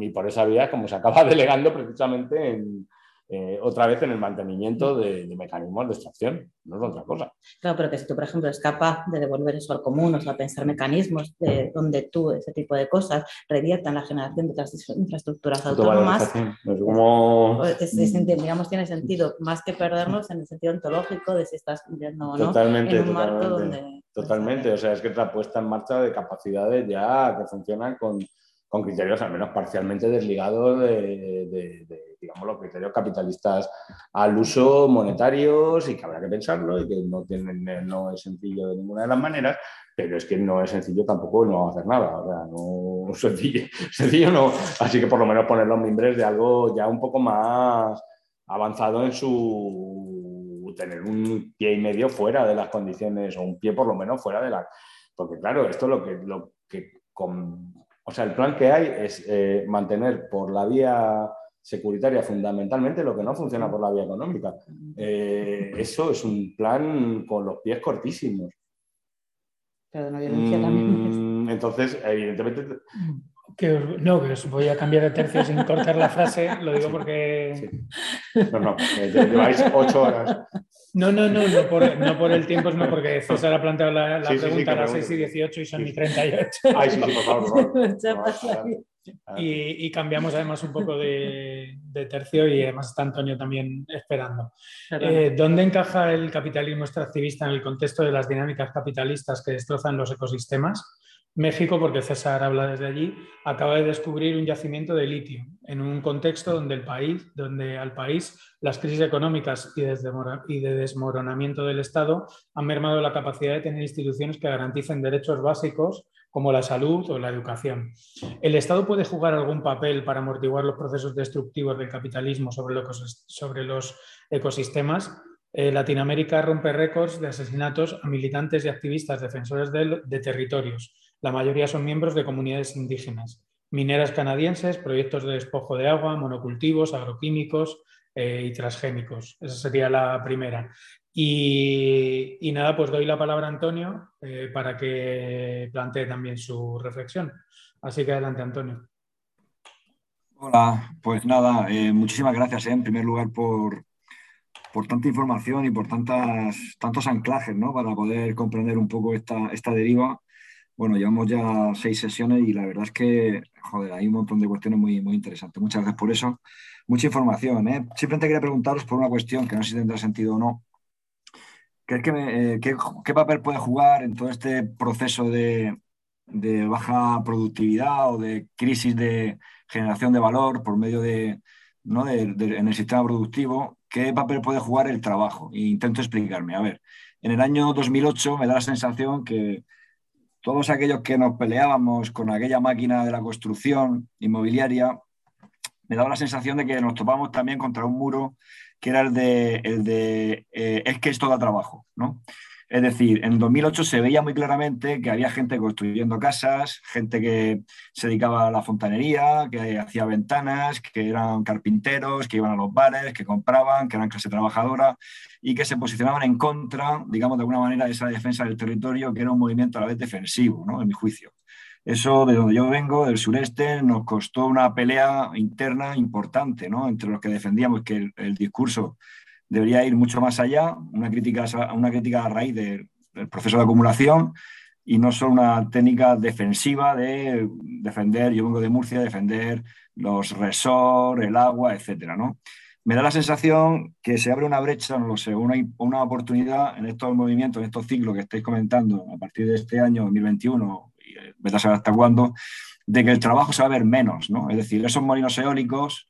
y por esa vía, como se acaba (laughs) delegando precisamente en, eh, otra vez en el mantenimiento de, mecanismos de extracción, no es otra cosa. Claro, pero que si tú, por ejemplo, es capaz de devolver eso al común, o sea, pensar mecanismos de, donde tú, ese tipo de cosas, reviertan la generación de otras infraestructuras autónomas, es como... Pues, digamos, tiene sentido, más que perdernos en el sentido ontológico de si estás viviendo o no totalmente, en un marco donde... Totalmente, o sea, es que es la puesta en marcha de capacidades ya que funcionan con, con criterios al menos parcialmente desligados de digamos, los criterios capitalistas al uso monetarios y que habrá que pensarlo y que no, tienen, no es sencillo de ninguna de las maneras, pero es que no es sencillo tampoco no hacer nada, o sea, no (laughs) sencillo, sencillo no, así que por lo menos poner los mimbres de algo ya un poco más avanzado en su tener un pie y medio fuera de las condiciones o un pie por lo menos fuera de las porque claro, esto lo que, lo que con, o sea, el plan que hay es eh, mantener por la vía securitaria fundamentalmente lo que no funciona por la vía económica. Eh, eso es un plan con los pies cortísimos. Pero no violencia también. Mm, entonces, evidentemente... Que no, que os voy a cambiar de tercio sin cortar la frase, lo digo porque... No, no, lleváis ocho horas. No, no, no, no por, no por el tiempo, no porque César ha planteado la, la pregunta a las 6 y 18 y son ni 38. Ay, sí, sí, por favor. Por favor. (laughs) Y, cambiamos además un poco de, tercio y además está Antonio también esperando. Eh, ¿Dónde encaja el capitalismo extractivista en el contexto de las dinámicas capitalistas que destrozan los ecosistemas? México, porque César habla desde allí, acaba de descubrir un yacimiento de litio en un contexto donde, el país, donde al país las crisis económicas y de desmoronamiento del Estado han mermado la capacidad de tener instituciones que garanticen derechos básicos como la salud o la educación. ¿El Estado puede jugar algún papel para amortiguar los procesos destructivos del capitalismo sobre, los ecosistemas? Eh, Latinoamérica rompe récords de asesinatos a militantes y activistas defensores de, territorios. La mayoría son miembros de comunidades indígenas. Mineras canadienses, proyectos de despojo de agua, monocultivos, agroquímicos eh, y transgénicos. Esa sería la primera. Y, nada, pues doy la palabra a Antonio eh, para que plantee también su reflexión. Así que adelante, Antonio. Hola, pues nada, eh, muchísimas gracias en primer lugar por, por tanta información y por tantas, tantos anclajes ¿no? para poder comprender un poco esta, esta deriva. Bueno, llevamos ya seis sesiones y la verdad es que, joder, hay un montón de cuestiones muy, muy interesantes. Muchas gracias por eso. Mucha información. ¿eh? Simplemente quería preguntaros por una cuestión que no sé si tendrá sentido o no eh, ¿Qué, papel puede jugar en todo este proceso de, baja productividad o de crisis de generación de valor por medio de, ¿no? en el sistema productivo? ¿Qué papel puede jugar el trabajo? E intento explicarme. A ver, en el año 2008 me da la sensación que todos aquellos que nos peleábamos con aquella máquina de la construcción inmobiliaria, me daba la sensación de que nos topamos también contra un muro que era el de, el de eh, es que esto da trabajo, ¿no? Es decir, en 2008 se veía muy claramente que había gente construyendo casas, gente que se dedicaba a la fontanería, que hacía ventanas, que eran carpinteros, que iban a los bares, que compraban, que eran clase trabajadora y que se posicionaban en contra, digamos, de alguna manera, de esa defensa del territorio, que era un movimiento a la vez defensivo, ¿no? En mi juicio. Eso, de donde yo vengo, del sureste, nos costó una pelea interna importante, ¿no? Entre los que defendíamos que el, discurso debería ir mucho más allá, una crítica, una crítica a raíz del, proceso de acumulación y no solo una técnica defensiva de defender, yo vengo de Murcia, defender los resorts, el agua, etcétera, ¿no? Me da la sensación que se abre una brecha, no lo sé, una, una oportunidad en estos movimientos, en estos ciclos que estáis comentando a partir de este año 2021 vete a saber hasta cuándo, de que el trabajo se va a ver menos, ¿no? Es decir, esos molinos eólicos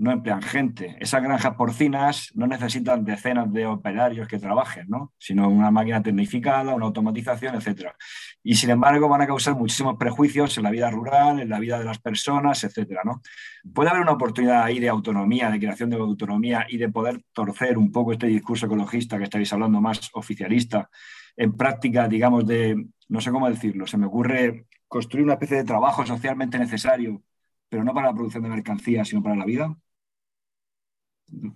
no emplean gente. Esas granjas porcinas no necesitan decenas de operarios que trabajen, ¿no? sino una máquina tecnificada, una automatización, etc. Y sin embargo van a causar muchísimos prejuicios en la vida rural, en la vida de las personas, etc. ¿no? Puede haber una oportunidad ahí de autonomía, de creación de autonomía y de poder torcer un poco este discurso ecologista que estáis hablando más oficialista en práctica, digamos, de, no sé cómo decirlo, se me ocurre construir una especie de trabajo socialmente necesario, pero no para la producción de mercancías, sino para la vida.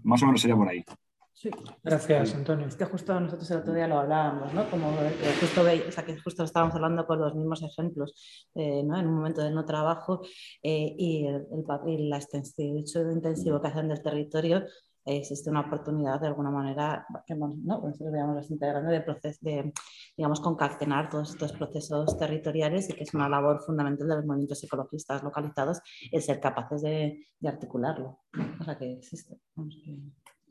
Más o menos sería por ahí. Sí. Gracias, Antonio. Es que justo nosotros el otro día lo hablábamos, ¿no? Como que justo, veis, o sea, que justo estábamos hablando con los mismos ejemplos, eh, ¿no? En un momento de no trabajo eh, y el, el, la extensión, hecho de intensivo que hacen del territorio existe una oportunidad de alguna manera, que ¿no? nosotros veamos bastante grande, de, proceso, de digamos, concatenar todos estos procesos territoriales y que es una labor fundamental de los movimientos ecologistas localizados el ser capaces de, de articularlo. O sea, que existe.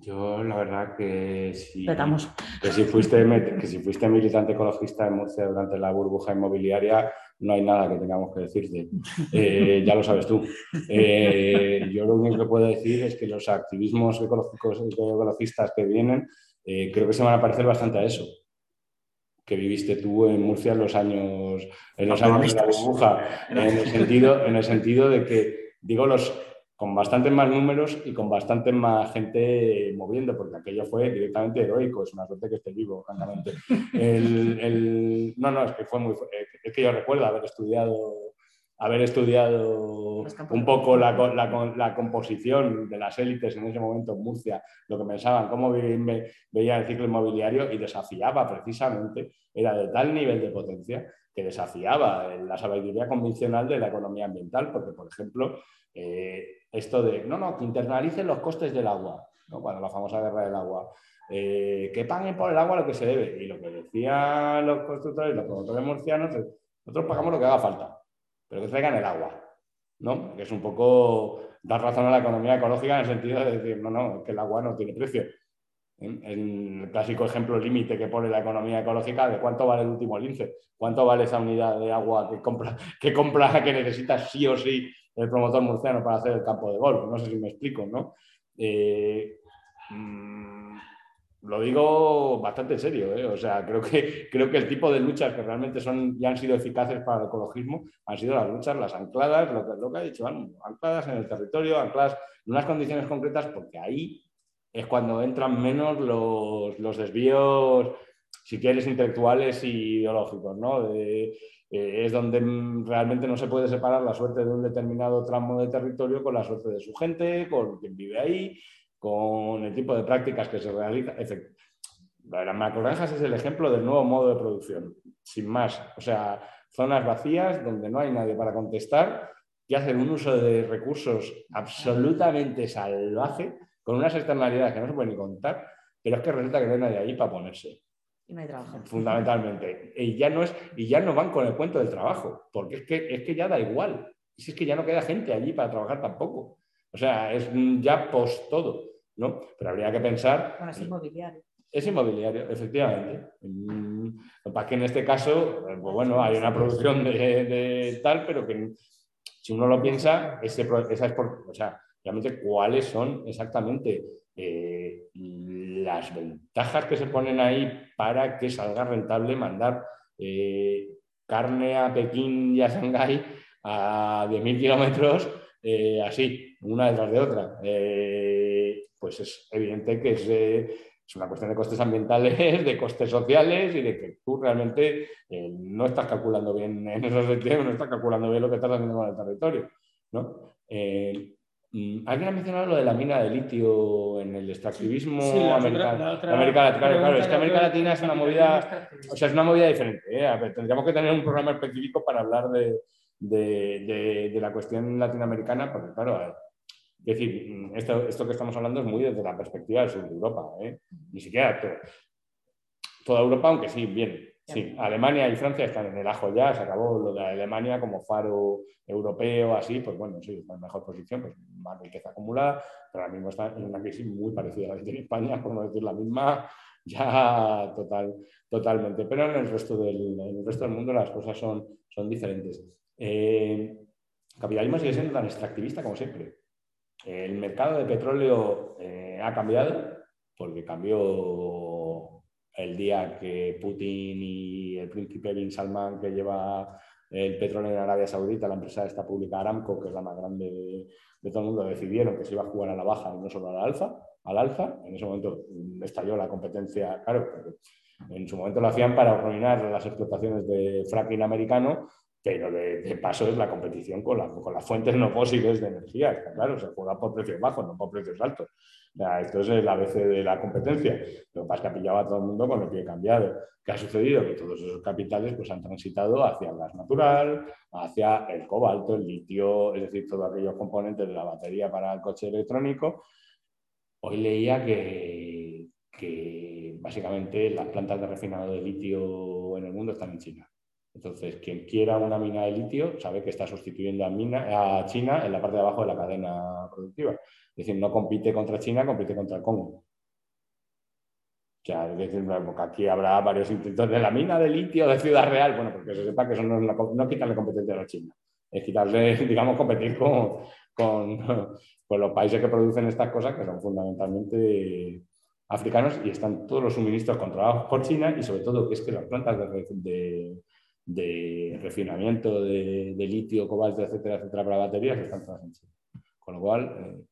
Yo la verdad que si, que si, fuiste, que si fuiste militante ecologista en Murcia durante la burbuja inmobiliaria, no hay nada que tengamos que decirte. Eh, ya lo sabes tú. Eh, yo lo único que puedo decir es que los activismos ecológicos ecologistas que vienen eh, creo que se van a parecer bastante a eso que viviste tú en Murcia en los años, en los años de la burbuja, en el sentido, en el sentido de que, digo, los con bastantes más números y con bastante más gente moviendo, porque aquello fue directamente heroico, es una suerte que esté vivo, francamente. (laughs) El, no, no, es que fue muy... Es que yo recuerdo haber estudiado, haber estudiado un poco la, la, la, composición de las élites en ese momento en Murcia, lo que pensaban, cómo veía el ciclo inmobiliario y desafiaba precisamente, era de tal nivel de potencia que desafiaba la sabiduría convencional de la economía ambiental, porque, por ejemplo, eh, esto de, no, no, que internalicen los costes del agua, ¿no? cuando la famosa guerra del agua, eh, que paguen por el agua lo que se debe. Y lo que decían los constructores, los promotores murcianos, nosotros pagamos lo que haga falta, pero que traigan el agua, ¿no? Que es un poco dar razón a la economía ecológica en el sentido de decir, no, no, que el agua no tiene precio. El clásico ejemplo límite que pone la economía ecológica de cuánto vale el último lince, cuánto vale esa unidad de agua que compra, que compra, que necesita sí o sí el promotor murciano para hacer el campo de golf. No sé si me explico, ¿no? Eh, mm, lo digo bastante serio, ¿eh? o sea, creo que, creo que el tipo de luchas que realmente son, ya han sido eficaces para el ecologismo han sido las luchas, las ancladas, lo que, lo que ha dicho, ancladas en el territorio, ancladas en unas condiciones concretas, porque ahí es cuando entran menos los, los desvíos, si quieres, intelectuales y ideológicos, ¿no? Eh, es donde realmente no se puede separar la suerte de un determinado tramo de territorio con la suerte de su gente, con quien vive ahí, con el tipo de prácticas que se realizan. Las macrogranjas es el ejemplo del nuevo modo de producción, sin más. O sea, zonas vacías donde no hay nadie para contestar, que hacen un uso de recursos absolutamente salvaje con unas externalidades que no se pueden ni contar, pero es que resulta que no hay nadie ahí para ponerse. Y no hay trabajo. Fundamentalmente. Y ya, no es, y ya no van con el cuento del trabajo, porque es que, es que ya da igual. Si es que ya no queda gente allí para trabajar tampoco. O sea, es ya post todo, ¿no? Pero habría que pensar... Bueno, es inmobiliario. Es inmobiliario, efectivamente. Mm, lo que que en este caso, pues bueno, hay una producción de, tal, pero que si uno lo piensa, ese, esa es por, o sea, realmente cuáles son exactamente eh, las ventajas que se ponen ahí para que salga rentable mandar eh, carne a Pekín y a Shanghái a 10.000 kilómetros eh, así, una detrás de otra. pues es evidente que es, una cuestión de costes ambientales, de costes sociales y de que tú realmente no estás calculando bien en esos sentidos, no estás calculando bien lo que estás haciendo con el territorio. ¿no? Alguien ha mencionado lo de la mina de litio en el extractivismo sí, la americano. Otra, América Latina, claro, es que América Latina es una movida, o sea, es una movida diferente. ¿eh? tendríamos que tener un programa específico para hablar de, de, de, la cuestión latinoamericana, porque claro, es decir, mm, esto, esto, que estamos hablando es muy desde la perspectiva del sur de Europa, ¿eh? ni siquiera toda Europa, aunque sí, bien, Sí, Alemania y Francia están en el ajo ya, se acabó lo de Alemania como faro europeo, así, pues bueno, sí, está en mejor posición, pues más riqueza acumulada, pero ahora mismo está en una crisis muy parecida a la que tiene España, (laughs) por no decir la misma, ya total, totalmente. Pero en el resto del, el resto del mundo las cosas son, son diferentes. Eh, capitalismo sigue siendo tan extractivista como siempre. El mercado de petróleo eh, ha cambiado porque cambió el día que Putin y el príncipe Bin Salman, que lleva el petróleo en Arabia Saudita, la empresa esta pública Aramco, que es la más grande de, todo el mundo, decidieron que se iba a jugar a la baja y no solo a la alza, al alza. En ese momento estalló la competencia, claro, en su momento lo hacían para arruinar las explotaciones de fracking americano, pero de, paso es la competición con, con, las fuentes no fósiles de energía. Claro, se juega por precios bajos, no por precios altos esto es el ABC de la competencia. Lo que pasa es que ha pillado a todo el mundo con el pie cambiado. ¿Qué ha sucedido? Que todos esos capitales pues, han transitado hacia el gas natural, hacia el cobalto, el litio, es decir, todos aquellos componentes de la batería para el coche electrónico. Hoy leía que, que básicamente las plantas de refinado de litio en el mundo están en China. Entonces, quien quiera una mina de litio sabe que está sustituyendo a, mina, a China en la parte de abajo de la cadena productiva. Es decir, no compite contra China, compite contra el Congo. O sea, es decir, aquí habrá varios intentos de la mina de litio de Ciudad Real, bueno, porque se sepa que eso no es, no quitarle competencia a la China, es quitarle, (laughs) digamos, competir con, con, los países que producen estas cosas, que son fundamentalmente africanos, y están todos los suministros controlados por China, y sobre todo que es que las plantas de, de, refinamiento de, litio, cobalto, etcétera, etcétera, para baterías están todas en China. Con lo cual, eh,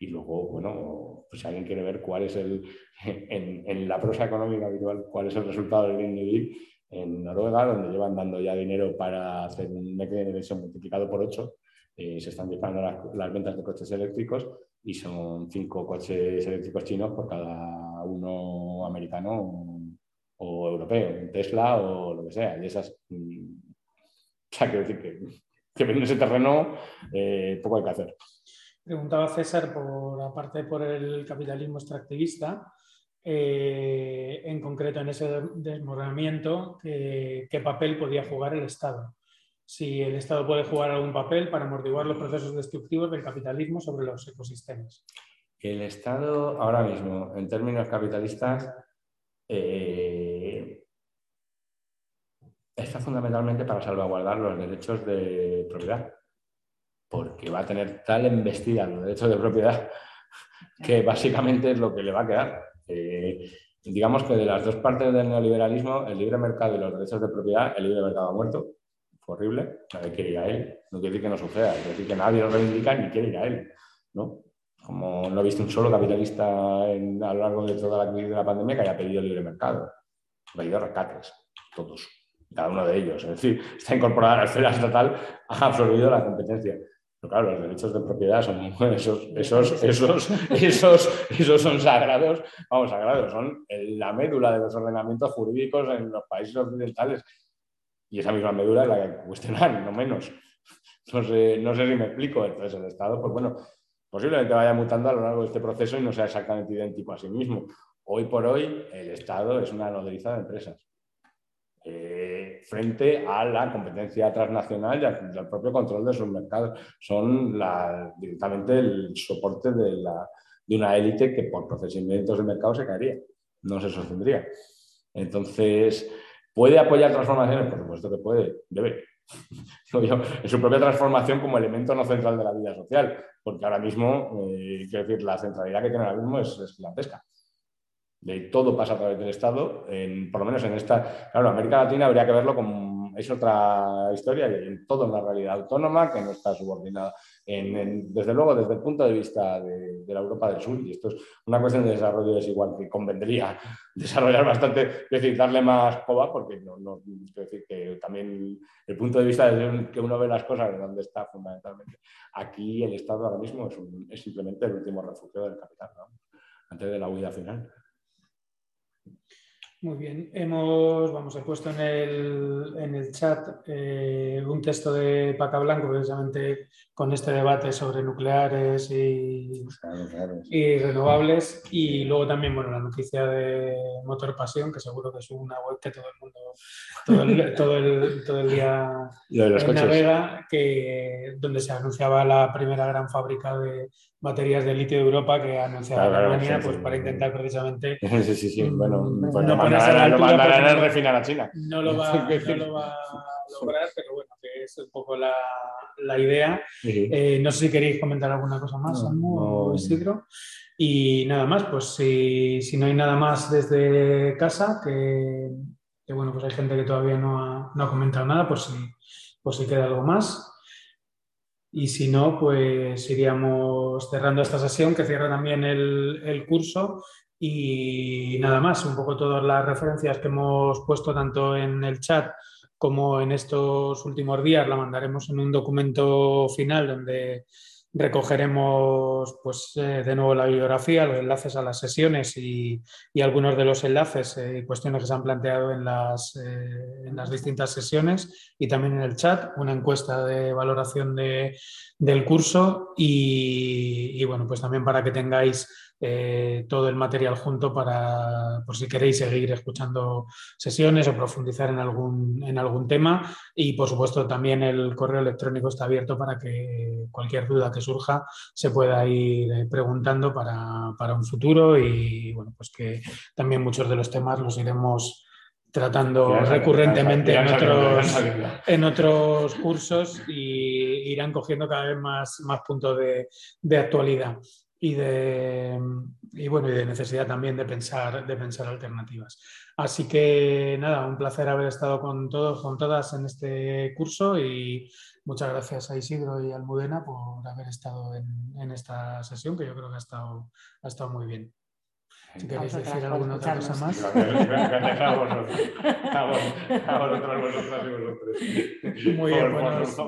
y luego, bueno, pues si alguien quiere ver cuál es el, (laughs) en, la prosa económica habitual, cuál es el resultado del Green Deal en Noruega, donde llevan dando ya dinero para hacer un mecanismo multiplicado por 8, eh, se están disparando las, ventas de coches eléctricos y son cinco coches eléctricos chinos por cada uno americano o, europeo, Tesla o lo que sea. Y esas, mm, o sea, quiero decir que, que en ese terreno eh, poco hay que hacer. Preguntaba César, por aparte por el capitalismo extractivista, eh, en concreto en ese desmoronamiento, ¿qué papel podía jugar el Estado? Si el Estado puede jugar algún papel para amortiguar los procesos destructivos del capitalismo sobre los ecosistemas. El Estado, ahora mismo, en términos capitalistas, eh, está fundamentalmente para salvaguardar los derechos de propiedad porque va a tener tal embestida en los derechos de propiedad que básicamente es lo que le va a quedar. Eh, digamos que de las dos partes del neoliberalismo, el libre mercado y los derechos de propiedad, el libre mercado ha muerto. Horrible, nadie quiere ir a él. No quiere decir que no suceda, quiere decir que nadie lo reivindica ni quiere ir a él. ¿no? Como no he visto un solo capitalista a lo largo de toda la crisis de la pandemia que haya pedido libre mercado. Ha pedido rescates, todos, cada uno de ellos. Es decir, está incorporada a la esfera estatal, ha absorbido la competencia. Pero claro, los derechos de propiedad son (laughs) esos, esos, esos, esos, esos son sagrados, vamos, sagrados, son la médula de los ordenamientos jurídicos en los países occidentales. Y esa misma médula es la que hay que cuestionar, no menos. No sé, no sé si me explico. Entonces, el Estado, pues bueno, posiblemente vaya mutando a lo largo de este proceso y no sea exactamente idéntico a sí mismo. Hoy por hoy, el Estado es una nodriza de empresas. Frente a la competencia transnacional y al, propio control de sus mercados. Son directamente el soporte de, la, de una élite que por procesamientos de mercado se caería, no se sostendría. Entonces, ¿puede apoyar transformaciones? Por supuesto que puede, debe. (laughs) en su propia transformación como elemento no central de la vida social, porque ahora mismo, eh, quiero decir, la centralidad que tiene ahora mismo es, es gigantesca de todo pasa a través del Estado, en, por lo menos en esta, claro, América Latina habría que verlo como, es otra historia, y en toda una realidad autónoma que no está subordinada, desde luego desde el punto de vista de, la Europa del Sur, y esto es una cuestión de desarrollo desigual que convendría (laughs) desarrollar bastante, es decir, darle más coba, porque no, no decir que también el punto de vista de que uno ve las cosas de donde está fundamentalmente. Aquí el Estado ahora mismo es, es simplemente el último refugio del capital, antes de la huida final. Muy bien, hemos, vamos, he puesto en el, en el chat eh, un texto de Paca Blanco precisamente con este debate sobre nucleares y, y, renovables y luego también, bueno, la noticia de Motor Pasión, que seguro que es una web que todo el mundo todo el, (laughs) todo el, todo el día navega, que, donde se anunciaba la primera gran fábrica de baterías de litio de Europa que ha anunciado Alemania pues, para intentar precisamente. (laughs) Sí, sí, sí. Bueno, mm, pues no lo mandarán a refinar a China. No lo, va, (laughs) no lo va a lograr, pero bueno, que es un poco la, la idea. Eh, no sé si queréis comentar alguna cosa más, no, Isidro. Y nada más, pues si, si, no hay nada más desde casa, que, que, bueno, pues hay gente que todavía no ha, no ha comentado nada, pues si, pues si queda algo más. Y si no, pues iríamos cerrando esta sesión que cierra también el, curso. Y nada más, un poco todas las referencias que hemos puesto tanto en el chat como en estos últimos días la mandaremos en un documento final donde recogeremos pues, eh, de nuevo la bibliografía, los enlaces a las sesiones y, algunos de los enlaces y eh, cuestiones que se han planteado en las, eh, en las, distintas sesiones y también en el chat, una encuesta de valoración de, del curso y, y, bueno, pues también para que tengáis eh, todo el material junto para, por si queréis seguir escuchando sesiones o profundizar en algún, en algún tema. Y por supuesto también el correo electrónico está abierto para que cualquier duda que surja se pueda ir eh, preguntando para, para un futuro. Y bueno, pues que también muchos de los temas los iremos tratando recurrentemente en otros, en otros cursos y irán cogiendo cada vez más, más puntos de, de actualidad y de, y bueno, y de necesidad también de pensar, de pensar alternativas. Así que nada, un placer haber estado con todos, con todas en este curso y muchas gracias a Isidro y Almudena por haber estado en, en esta sesión, que yo creo que ha estado, ha estado muy bien. Si queréis decir alguna otra cosa más. Gracias a vosotros. A vosotros, vosotras y vosotros. Muy bien, bueno, nos,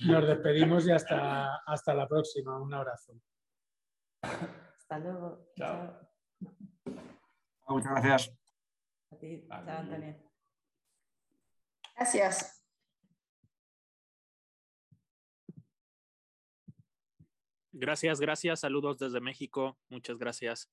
nos despedimos y hasta, hasta la próxima. Un abrazo. Hasta luego. Chao. Muchas gracias. A ti. Chao, Antonio. Gracias. Gracias, gracias. Saludos desde México. Muchas gracias.